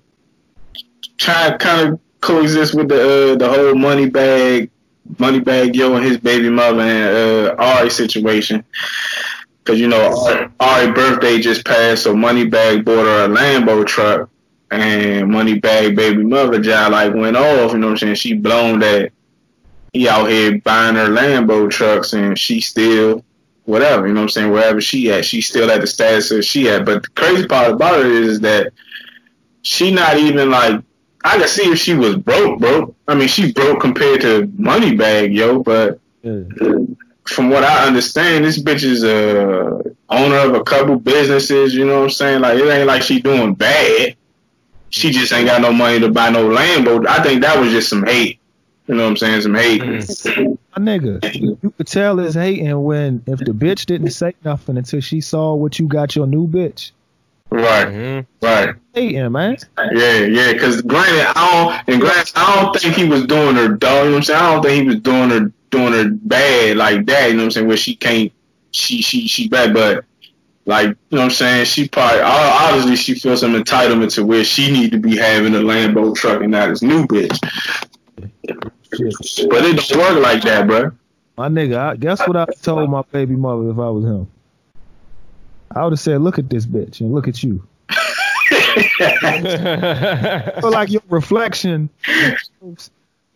try kind of coexist with the uh, the whole Moneybagg, Moneybagg Yo and his baby mother and uh, Ari situation. Cause you know Ari, Ari birthday just passed, so Moneybagg bought her a Lambo truck, and Moneybagg baby mother job like went off. You know what I'm saying? She blown that he out here buying her Lambo trucks, and she still whatever, you know what I'm saying, wherever she at, she still at the status that she at. But the crazy part about it is that she not even like I can see if she was broke, bro. I mean she broke compared to Moneybagg, yo, but Yeah. from what I understand, this bitch is a owner of a couple businesses, you know what I'm saying? Like it ain't like she doing bad. She just ain't got no money to buy no Lambo. I think that was just some hate. You know what I'm saying? Some hate. My nigga, you could tell it's hating when if the bitch didn't say nothing until she saw what you got your new bitch. Right, Mhm. right. Hating, man. Yeah, yeah. Because granted, I don't and granted, I don't think he was doing her dog. You know what I'm saying? I don't think he was doing her doing her bad like that. You know what I'm saying? Where she can't, she she she bad, but like you know what I'm saying? She probably obviously she feels some entitlement to where she need to be having a Lambo truck and not his new bitch. Shit. But it don't work like that, bro. My nigga, I, guess what I told my baby mother if I was him? I would have said, look at this bitch and look at you. feel like your reflection.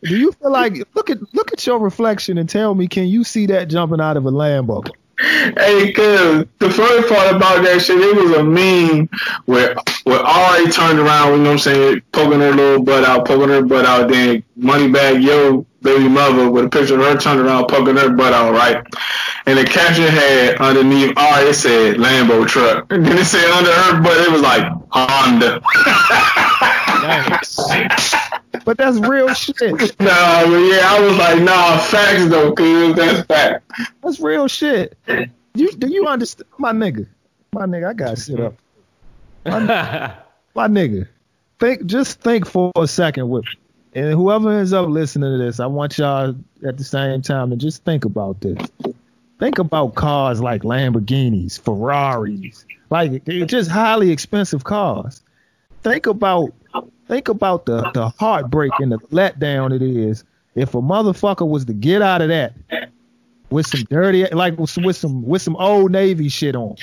Do you feel like look at look at your reflection and tell me, can you see that jumping out of a Lambo? Hey, cause the funny part about that shit, it was a meme where where Ari turned around, you know what I'm saying, poking her little butt out, poking her butt out, then Moneybagg Yo, baby mother, with a picture of her turned around, poking her butt out, right? And the caption had underneath Ari, it said Lambo truck. And then it said under her butt, it was like Honda. But that's real shit. nah, but yeah, I was like, nah, facts though, cause that's fact. That's real shit. You do you understand, my nigga? My nigga, I gotta sit up. My nigga, think just think for a second with me. And whoever ends up listening to this, I want y'all at the same time to just think about this. Think about cars like Lamborghinis, Ferraris, like just highly expensive cars. Think about think about the, the heartbreak and the letdown it is if a motherfucker was to get out of that with some dirty like with some with some, with some old navy shit on.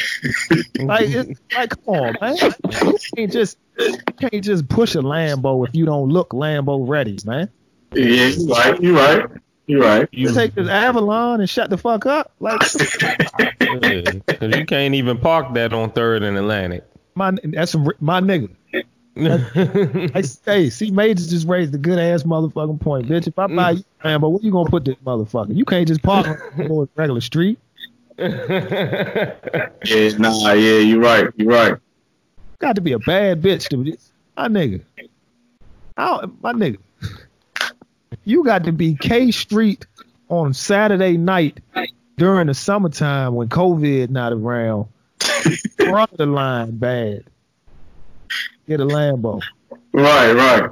like it's like come on, man. You can't just you can't just push a Lambo if you don't look Lambo ready, man. Yeah, you right, you right, you right. You take this Avalon and shut the fuck up. Like Because you can't even park that on Third and Atlantic. my that's my nigga. I hey, see, Major just raised a good ass motherfucking point, bitch. If I buy mm. you a Lambo, where you gonna put this motherfucker? You can't just park on a regular street. Yeah, nah, yeah, you're right, you're right. Got to be a bad bitch to be my nigga. I don't, my nigga. You got to be K Street on Saturday night during the summertime when COVID not around. Front of the line bad. Get a Lambo. Right, right.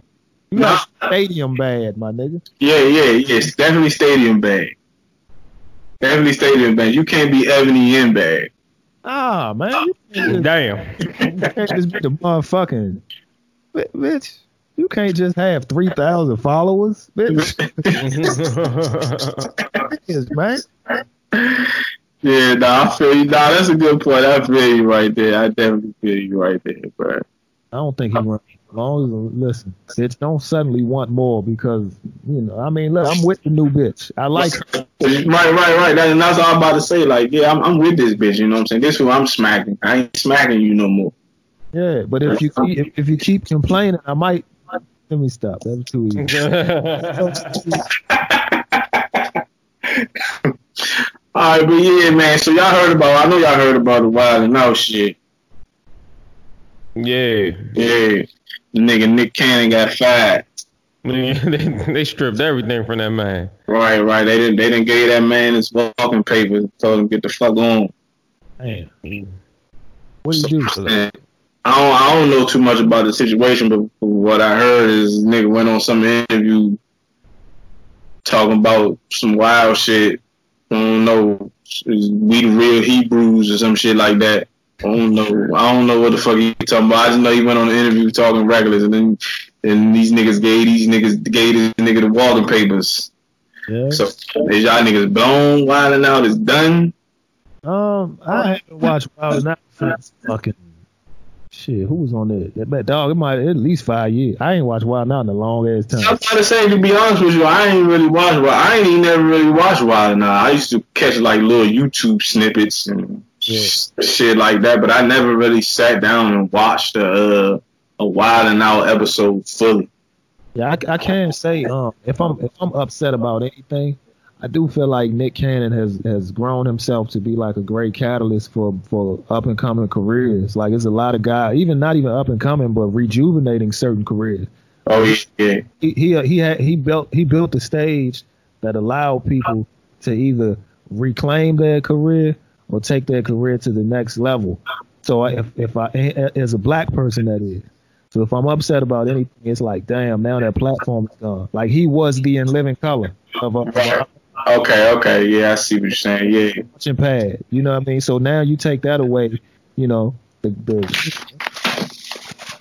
You got stadium bad, my nigga. Yeah, yeah, yes, definitely stadium bad. Definitely stadium bad. You can't be Ebony in bad. Ah, man. You can't Damn. just, you can't just be the motherfucking bitch. You can't just have three thousand followers, bitch. Yes, man. Yeah, nah, I feel you. Nah, that's a good point. I feel you right there. I definitely feel you right there, bro. I don't think he runs. As long as listen, bitch, don't suddenly want more because you know. I mean, look, I'm with the new bitch. I like her. Right, right, right. That, and that's all I'm about to say. Like, yeah, I'm, I'm with this bitch. You know what I'm saying? This who I'm smacking. I ain't smacking you no more. Yeah, but if you keep, if, if you keep complaining, I might. Let me stop. That was too easy. All right, but yeah, man. So y'all heard about? I know y'all heard about the Wild 'N Out shit. Yeah. Yeah, nigga Nick Cannon got fired. they, they stripped everything from that man. Right, right. They didn't. They didn't give that man his walking papers. Told him get the fuck on. Damn. What do you do? And I don't. I don't know too much about the situation, but what I heard is nigga went on some interview talking about some wild shit. I don't know. We the real Hebrews or some shit like that. I don't know. I don't know what the fuck you talking about. I just know he went on an interview talking regulars, and then and these niggas gave these niggas gave this nigga the walking papers. Yeah. So is y'all niggas blown, wilding out, is done. Um, I haven't watched Wild Out since fucking shit. Who was on there? That bad dog. It might at least five years. I ain't watched Wild Out in a long ass time. I'm time. trying to say, to be honest with you, I ain't really watch. Wild- I ain't even never really watched Wild now. I used to catch like little YouTube snippets and Yeah. shit like that, but I never really sat down and watched a uh, a Wild 'N Out episode fully. Yeah, I, I can't say um if I'm if I'm upset about anything, I do feel like Nick Cannon has has grown himself to be like a great catalyst for for up and coming careers. Like there's a lot of guys, even not even up and coming, but rejuvenating certain careers. Oh yeah, he he he had he built he built a stage that allowed people to either reclaim their career or take their career to the next level. So if if I as a black person that is, so if I'm upset about anything, it's like damn now that platform is gone. Like he was the in living color of a Right. Okay, okay, yeah, I see what you're saying. Yeah, watching pad. You know what I mean? So now you take that away, you know, the the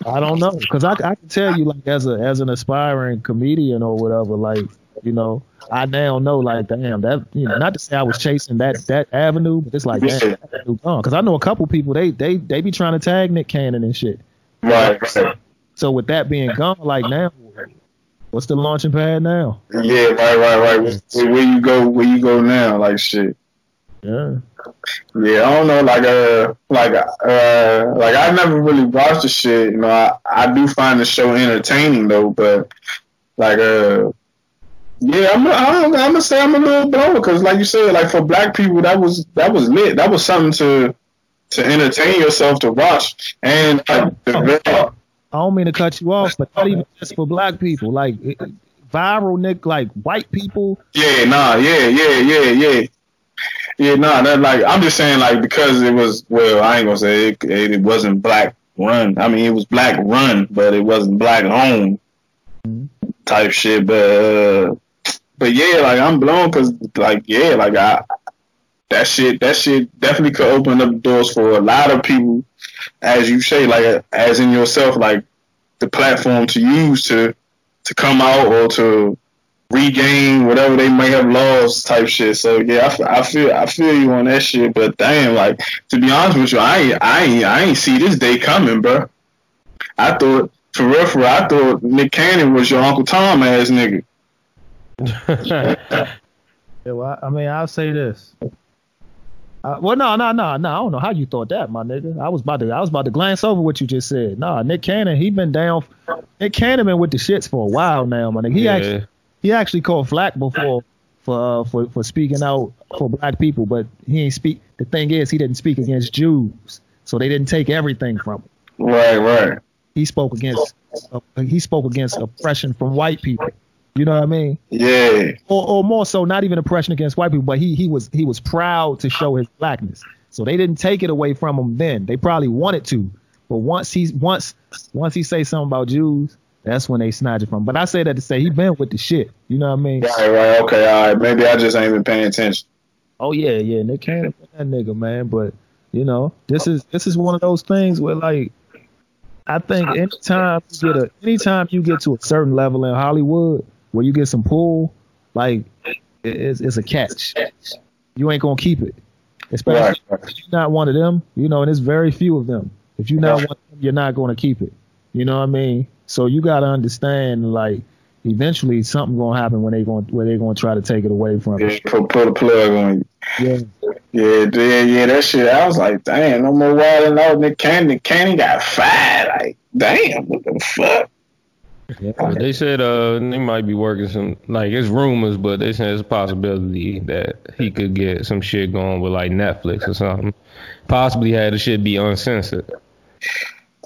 I don't know because I, I can tell you like as a as an aspiring comedian or whatever, like you know, I now know like damn that you know not to say I was chasing that that avenue, but it's like damn that avenue gone because I know a couple people they they they be trying to tag Nick Cannon and shit. right, right. So with that being gone, like now, what's the launching pad now? Yeah, right, right, right. Where, where you go? Where you go now? Like shit. Yeah. Yeah, I don't know, like uh, like uh, like I never really watched the shit. You know, I, I do find the show entertaining though, but like uh, yeah, I'm I'm, I'm gonna say I'm a little blown because, like you said, like for black people, that was that was lit. That was something to to entertain yourself to watch, and like, I don't mean to cut you off, but not even just for black people. Like it, viral Nick, like white people. yeah, nah, yeah, yeah, yeah, yeah. Yeah, nah, that like I'm just saying like because it was well, I ain't gonna say it, it, it wasn't black run. I mean, it was black run, but it wasn't black owned type shit. But uh, but yeah, like I'm blown because like yeah, like I that shit that shit definitely could open up doors for a lot of people, as you say, like as in yourself, like the platform to use to to come out or to regain whatever they may have lost type shit. So yeah, I feel I feel you on that shit. But damn, like to be honest with you, I ain't I ain't I ain't see this day coming, bro. I thought for real, for real, I thought Nick Cannon was your Uncle Tom ass nigga. Yeah, well, I, I mean, I'll say this. Uh, well, no, no, no, no. I don't know how you thought that, my nigga. I was about to, I was about to glance over what you just said. Nah, Nick Cannon, he been down. Nick Cannon been with the shits for a while now, my nigga. He Yeah. actually, he actually called flack before for uh, for for speaking out for black people, but he ain't speak. The thing is, he didn't speak against Jews, so they didn't take everything from him. Right, right. He spoke against, uh, he spoke against oppression from white people. You know what I mean? Yeah, or, or more so, not even oppression against white people, but he he was he was proud to show his blackness. So they didn't take it away from him then. They probably wanted to, but once he's once once he say something about Jews, that's when they snatch it from. him. But I say that to say he been with the shit. You know what I mean? right, right. Okay, all right. Maybe I just ain't been paying attention. Oh yeah, yeah. Nick Cannon, that nigga, man. But you know, this is this is one of those things where like I think anytime you get a anytime you get to a certain level in Hollywood where you get some pull, like it's, it's a catch. You ain't gonna keep it, especially Right, if you're not one of them. You know, and there's very few of them. If you're not one, of them, you're not gonna keep it. You know what I mean? So you gotta understand, like, eventually something gonna happen when they going where they gonna try to take it away from you. Yeah, put, put a plug on you. Yeah. Yeah, yeah, yeah, that shit. I was like, damn, no more wilding out. Nick Cannon, Cannon got fired. Like, damn, what the fuck? Yeah. They said uh they might be working some like it's rumors, but they said it's a possibility that he could get some shit going with like Netflix or something. Possibly had the shit be uncensored.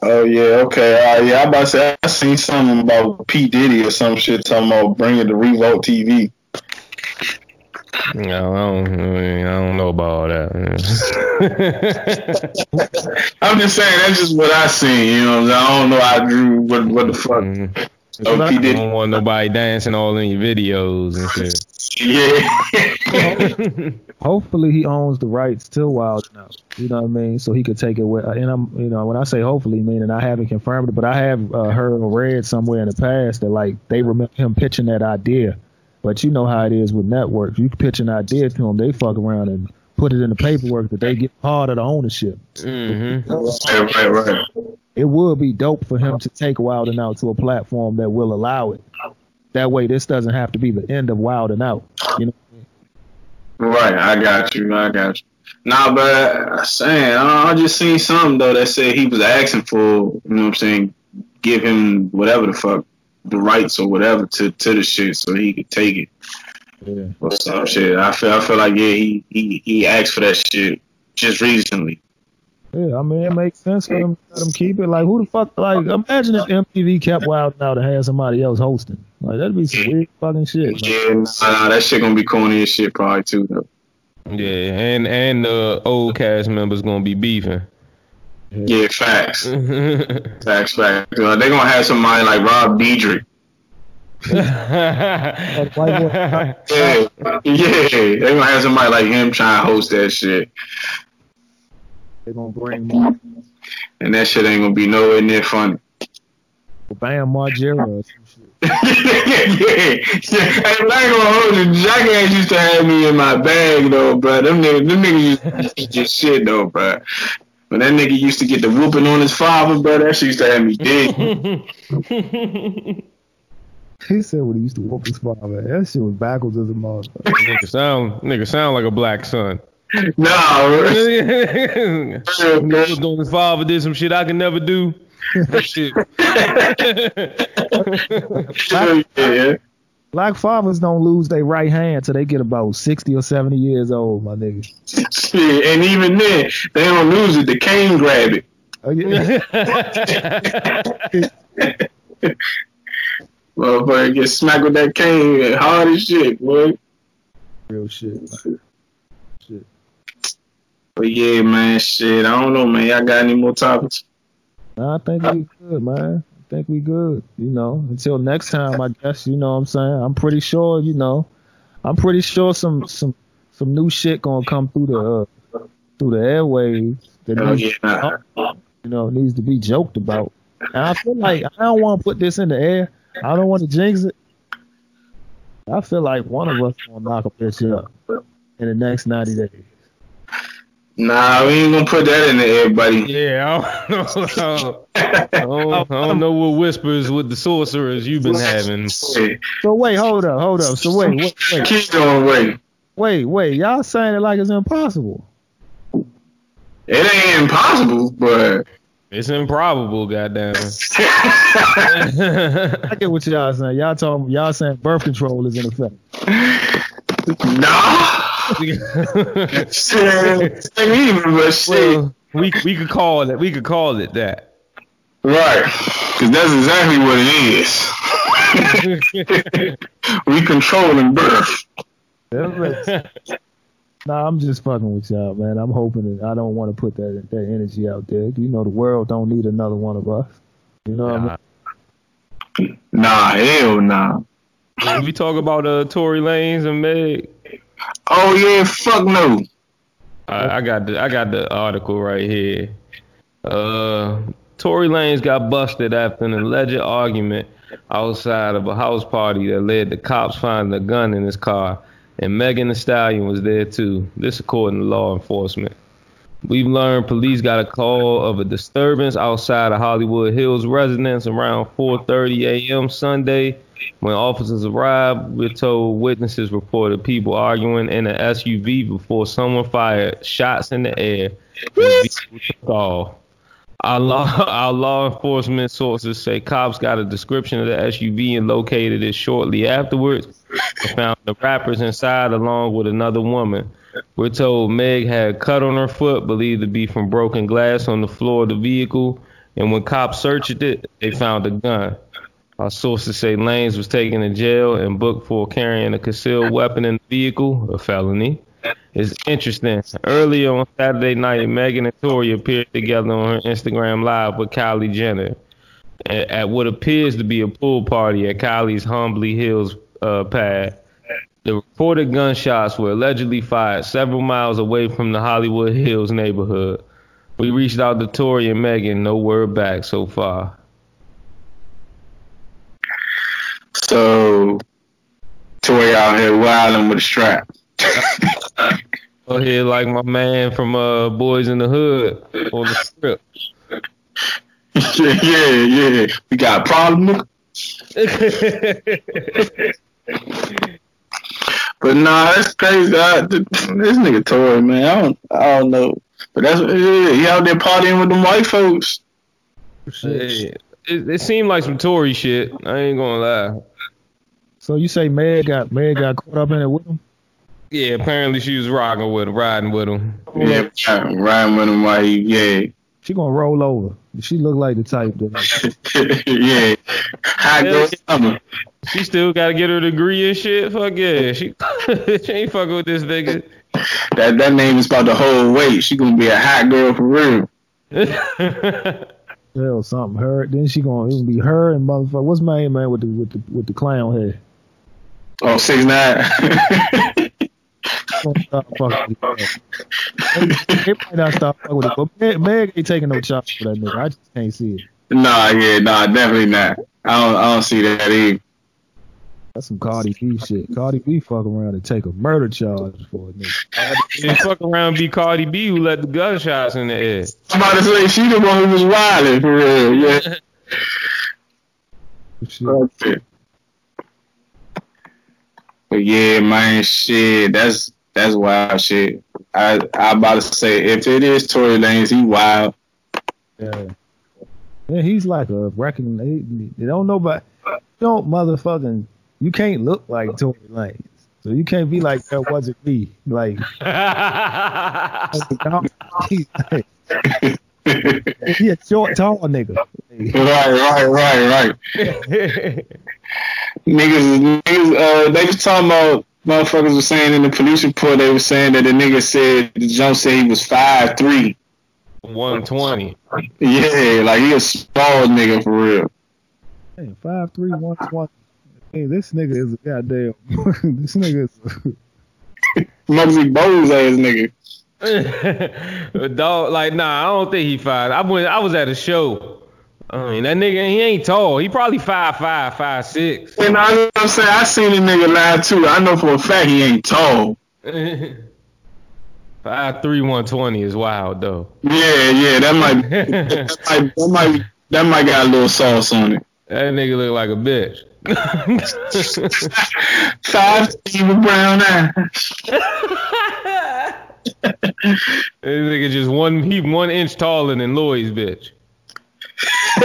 Oh yeah, okay, uh, yeah. I about to say I seen something about P Diddy or some shit talking about bringing the Revolt TV. No, I don't, I, don't know about all that. I'm just saying that's just what I seen. You know, I'm saying? I don't know. I drew what what the fuck. Mhm. Oh, P I Diddy. don't want nobody dancing all in your videos and shit. Yeah. hopefully he owns the rights to Wild 'N Out. You know what I mean? So he could take it with. And I'm, you know, when I say hopefully, meaning I haven't confirmed it, but I have uh, heard or read somewhere in the past that like they remember him pitching that idea. But you know how it is with networks. You pitch an idea to them, they fuck around and put it in the paperwork that they get part of the ownership. Mm-hmm. right, right, right. It would be dope for him to take Wild 'N Out to a platform that will allow it. That way, this doesn't have to be the end of Wild 'N Out. You know, Right, I got you. I got you. Nah, but I'm saying I I just seen something though that said he was asking for, you know what I'm saying, give him whatever the fuck the rights or whatever to to the shit so he could take it yeah. or some shit. I feel I feel like yeah he he he asked for that shit just recently. Yeah, I mean, it makes sense for them to let them keep it. Like, who the fuck? Like, imagine if MTV kept Wild 'N Out to have somebody else hosting. Like, that'd be some weird fucking shit. man. Yeah, nah, nah, that shit gonna be corny as shit probably too though. Yeah, and and the old cast members gonna be beefing. Yeah, facts, facts, facts. Uh, they gonna have somebody like Rob Dyrdek. Like, white boy- Yeah, yeah. They gonna have somebody like him trying to host that shit. They're gonna bring Mar- and that shit ain't gonna be nowhere near funny. Bam Margera or some shit. yeah, yeah. Hey, I ain't gonna hold you. Jackass used to have me in my bag though, bro. Them niggas, them niggas used to just shit though, bro. When that nigga used to get the whooping on his father, bro, that shit used to have me dead. He said when he used to whoop his father. That shit was backwards as a motherfucker. nigga sound nigga sound like a black son. Nah, Niggas going his father did some shit I can never do. shit. yeah. Black fathers don't lose their right hand till they get about sixty or seventy years old, my nigga. Shit, and even then, they don't lose it. The cane grab it. Oh, yeah. Motherfucker get smacked with that cane hard as shit, boy. Real shit. Shit. But yeah, man, shit. I don't know, man. Y'all got any more topics? Nah, I think we good, man. Think we good. You know, until next time, I guess. You know what I'm saying? I'm pretty sure. You know, I'm pretty sure some some some new shit gonna come through the uh, through the airwaves that Oh, needs, yeah. Nah. you know needs to be joked about. And I feel like I don't want to put this in the air. I don't want to jinx it. I feel like one of us gonna knock a bitch up in the next 90 days. Nah, we ain't gonna put that in there, air, buddy. Yeah, I don't, know. I don't, I don't know what whispers with the sorcerers you've been having. So wait, hold up, hold up. So wait, wait, wait. Keep going, wait. Wait, wait, y'all saying it like it's impossible. It ain't impossible, but It's improbable, goddamn. I get what y'all saying. Y'all talking, y'all saying birth control is in effect. nah. Shit, ain't even, but shit. well, we we could call it. We could call it that. Right. Because that's exactly what it is. we controlling birth. Nah, I'm just fucking with y'all, man. I'm hoping that I don't want to put that that energy out there. You know, the world don't need another one of us. You know what I mean? Nah. Nah, hell nah. If we talk about uh Tory Lanez and Meg, Oh yeah, fuck no. I, I got the I got the article right here. Uh, Tory Lanez got busted after an alleged argument outside of a house party that led to cops finding a gun in his car, and Megan Thee Stallion was there too. This according to law enforcement. We've learned police got a call of a disturbance outside of Hollywood Hills residence around 4:30 a.m. Sunday. When officers arrived, we're told witnesses reported people arguing in an SUV before someone fired shots in the air. The vehicle took off. Our law, our law enforcement sources say cops got a description of the SUV and located it shortly afterwards. They found the rappers inside along with another woman. We're told Meg had a cut on her foot, believed to be from broken glass on the floor of the vehicle. And when cops searched it, they found a gun. Our sources say Lanez was taken to jail and booked for carrying a concealed weapon in the vehicle, a felony. It's interesting. Earlier on Saturday night, Megan and Tory appeared together on her Instagram Live with Kylie Jenner at, at what appears to be a pool party at Kylie's Humbly Hills uh, pad. The reported gunshots were allegedly fired several miles away from the Hollywood Hills neighborhood. We reached out to Tory and Megan, no word back so far. So Tory out here wilding with a strap. Go ahead, like my man from uh, Boys in the Hood on the strip. yeah, yeah, yeah. We got a problem. But nah, that's crazy. I, th- this nigga Tory, man, I don't, I don't know. But that's yeah, he out there partying with them white folks. Hey, it, it seemed like some Tory shit. I ain't gonna lie. So you say Meg got Meg got caught up in it with him? Yeah, apparently she was rocking with him, riding with him. Yeah, riding with him while he, yeah, She gonna roll over. She look like the type that yeah. Hot girl summer. She still gotta get her degree and shit. Fuck yeah, she she ain't fucking with this nigga. That that name is about to hold weight. She gonna be a hot girl for real. hell something. Her then she gonna it gonna be her and motherfucker. What's my name man with the with the with the clown head? Oh, six nine. Gonna stop fucking with it. They might not stop fucking with it, but Meg, Meg ain't taking no shots for that nigga. I just can't see it. nah, yeah, nah, definitely not. I don't, I don't see that either. That's some Cardi B shit. Cardi B fuck around and take a murder charge for a nigga. and fuck around be Cardi B who let the gunshots in the air. I'm about to say she the one who was wilding for real. Yeah. Shit. Okay. But yeah, man, shit, that's that's wild shit. I I about to say if it is Tory Lanez, he wild. Yeah. Yeah, he's like a reckon. They, they don't know, but don't motherfucking. You can't look like Tory Lanez, so you can't be like that wasn't me. Like, he, he a short, tall nigga. Right, right, right, right. niggas, niggas, uh, they was talking about motherfuckers were saying in the police report they were saying that the nigga said the jump said he was five three. 120. Yeah, like he a small nigga for real. Hey, five three one twenty. Hey, this nigga is a goddamn. this nigga is. Muggsy Bogues ass nigga. Dog, like, nah, I don't think he five. I went, I was at a show. I mean, that nigga, he ain't tall. He probably five five, five six. And I know what I'm saying, I seen a nigga live too. I know for a fact he ain't tall. Five three one twenty is wild though. Yeah, yeah, that might, that might, that might, that might got a little sauce on it. That nigga look like a bitch. Five Steve Brown eyes. This nigga just one he one inch taller than Lloyd's bitch.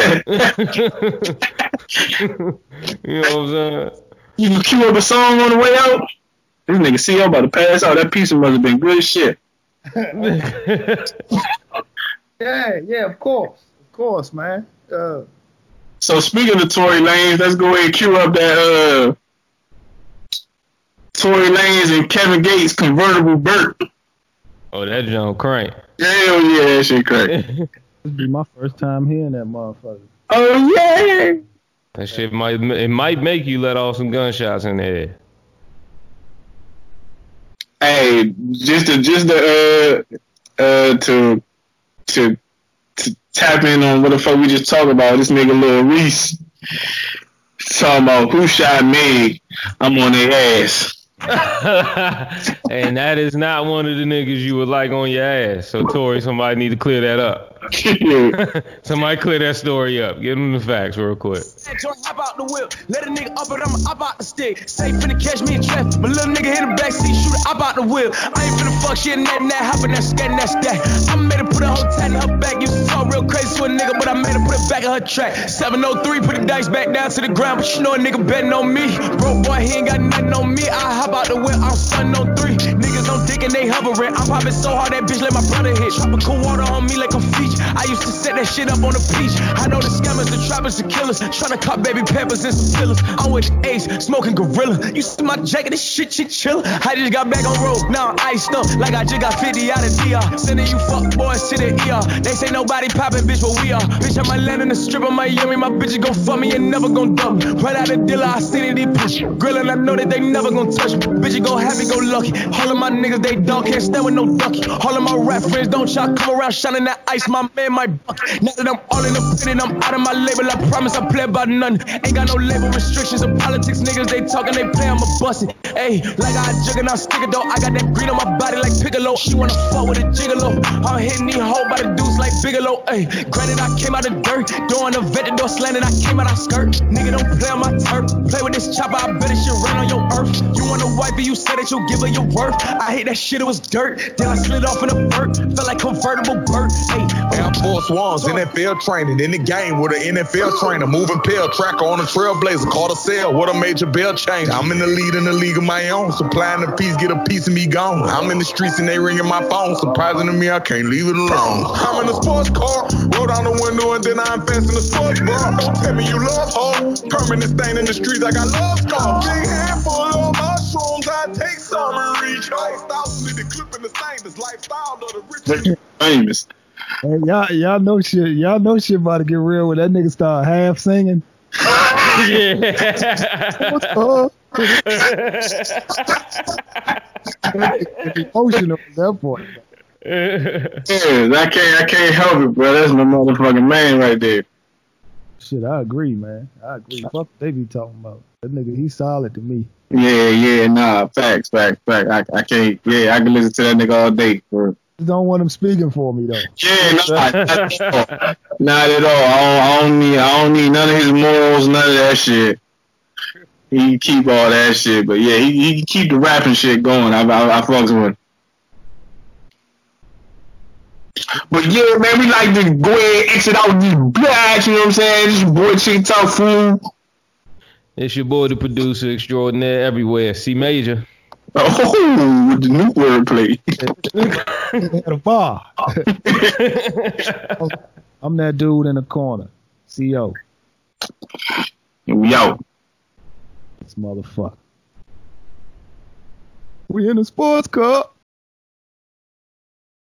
you know what I'm saying? You can cue up a song on the way out. This nigga see I'm about to pass out. That pizza must have been good as shit. Yeah, yeah, of course, of course, man. Uh, So speaking of Tory Lanez, let's go ahead and cue up that uh Tory Lanez and Kevin Gates convertible Burt. Oh, that John crank. Hell yeah, that shit crazy. this be my first time hearing that motherfucker. oh yeah. That shit might it might make you let off some gunshots in the head. Hey, just to just to uh uh to to to tap in on what the fuck we just talked about, this nigga Lil Reese talking about who shot me, I'm on their ass. and that is not one of the niggas you would like on your ass. So Tory, somebody need to clear that up. somebody clear that story up. Give them the facts real quick. Hop out the whip. Let a nigga up it, I'm up out the stick. Safe finna catch me in traffic. My little nigga hit the backseat, shoot it up out the whip. I ain't finna fuck shit, that, that, hopping, that, scanning, that, stack. I made her put a whole tat in her back. Used to talk real crazy to a nigga, but I made her put it back in her track. 703, put the dice back down to the ground, but you know a nigga betting on me. Broke boy, he ain't got nothing on me. I hop out the whip, I'm stunning on three. Niggas on dick and they hovering. I'm popping so hard that bitch let my brother hit. Tropical water on me like a feature. I used to set that shit up on the beach. I know the scammers, the trappers, the killers. Tryna cop baby peppers and some fillers. I'm with Ace, smoking gorilla. You see my jacket, this shit, shit chiller. I just got back on road, now I'm iced up. Like I just got 50 out of DR. Sending you fuck boys to the ER. They say nobody popping, bitch, but we are. Bitch, I might land in the strip of Miami. My bitches gon' fuck me and never gon' dump. Right out the dealer, I seen it, they push. Grillin', I know that they never gon' touch me. Bitches go happy, go lucky. All of my niggas, they dog can't stand with no ducky. All of my rap friends don't y'all come around shining that ice. My man, my buck. Now that I'm all in the pen and I'm out of my label, I promise I play by none. Ain't got no label restrictions or politics, niggas. They talking, they play, I'ma bust it. Hey, like I juggernaut now stick it though. I got that green on my body like Piccolo. She wanna fuck with a gigolo. I'm hitting these hoes by the deuce like Bigelow. Hey, granted I came out of dirt, doing the vet, the door slanted. I came out of skirt. Nigga don't play on my turf. Play with this chopper, I bet it shit rain on your earth. You wanna wipe it, you said that you'll give her your worth. I hate that shit, it was dirt. Then I slid off in a vert, felt like convertible bird. Hey, Air Force Ones, NFL training in the game with an NFL trainer, moving pill tracker on a trailblazer, caught a sale with a major bell change. I'm in the lead in the league of my own, supplying the piece, get a piece of me gone. I'm in the streets and they ringing my phone, surprising to me, I can't leave it alone. I'm in a sports car, roll down the window and then I invest in the sports bra. Don't tell me you love hoe, permanent stain in the streets, I got love scars. Big handful of mushrooms, I take some and reach. Iced out, with the clip in the same, this lifestyle of the rich. Famous. Hey, y'all, y'all know shit. Y'all know shit about to get real when that nigga start half singing. Yeah. Emotional at that point. Yeah, I can't I can't help it, bro. That's my motherfucking man right there. Shit, I agree, man. I agree. Fuck what they be talking about. That nigga, he solid to me. Yeah, yeah, nah, facts, facts, facts. I, I can't. Yeah, I can listen to that nigga all day. Bro. Don't want him speaking for me though. Yeah, nah, not at all. Not at all. I don't, I don't need. I don't need none of his morals, none of that shit. He can keep all that shit, but yeah, he, he can keep the rapping shit going. I, I, I fucks with. him. But yeah, man, we like to go ahead and exit out these blacks, you know what I'm saying? This your boy Chicken Talk Fool. It's your boy, the producer extraordinaire everywhere. C Major. Oh, with the new wordplay. At a bar. I'm that dude in the corner. CO. we out. This motherfucker. We in the sports cup.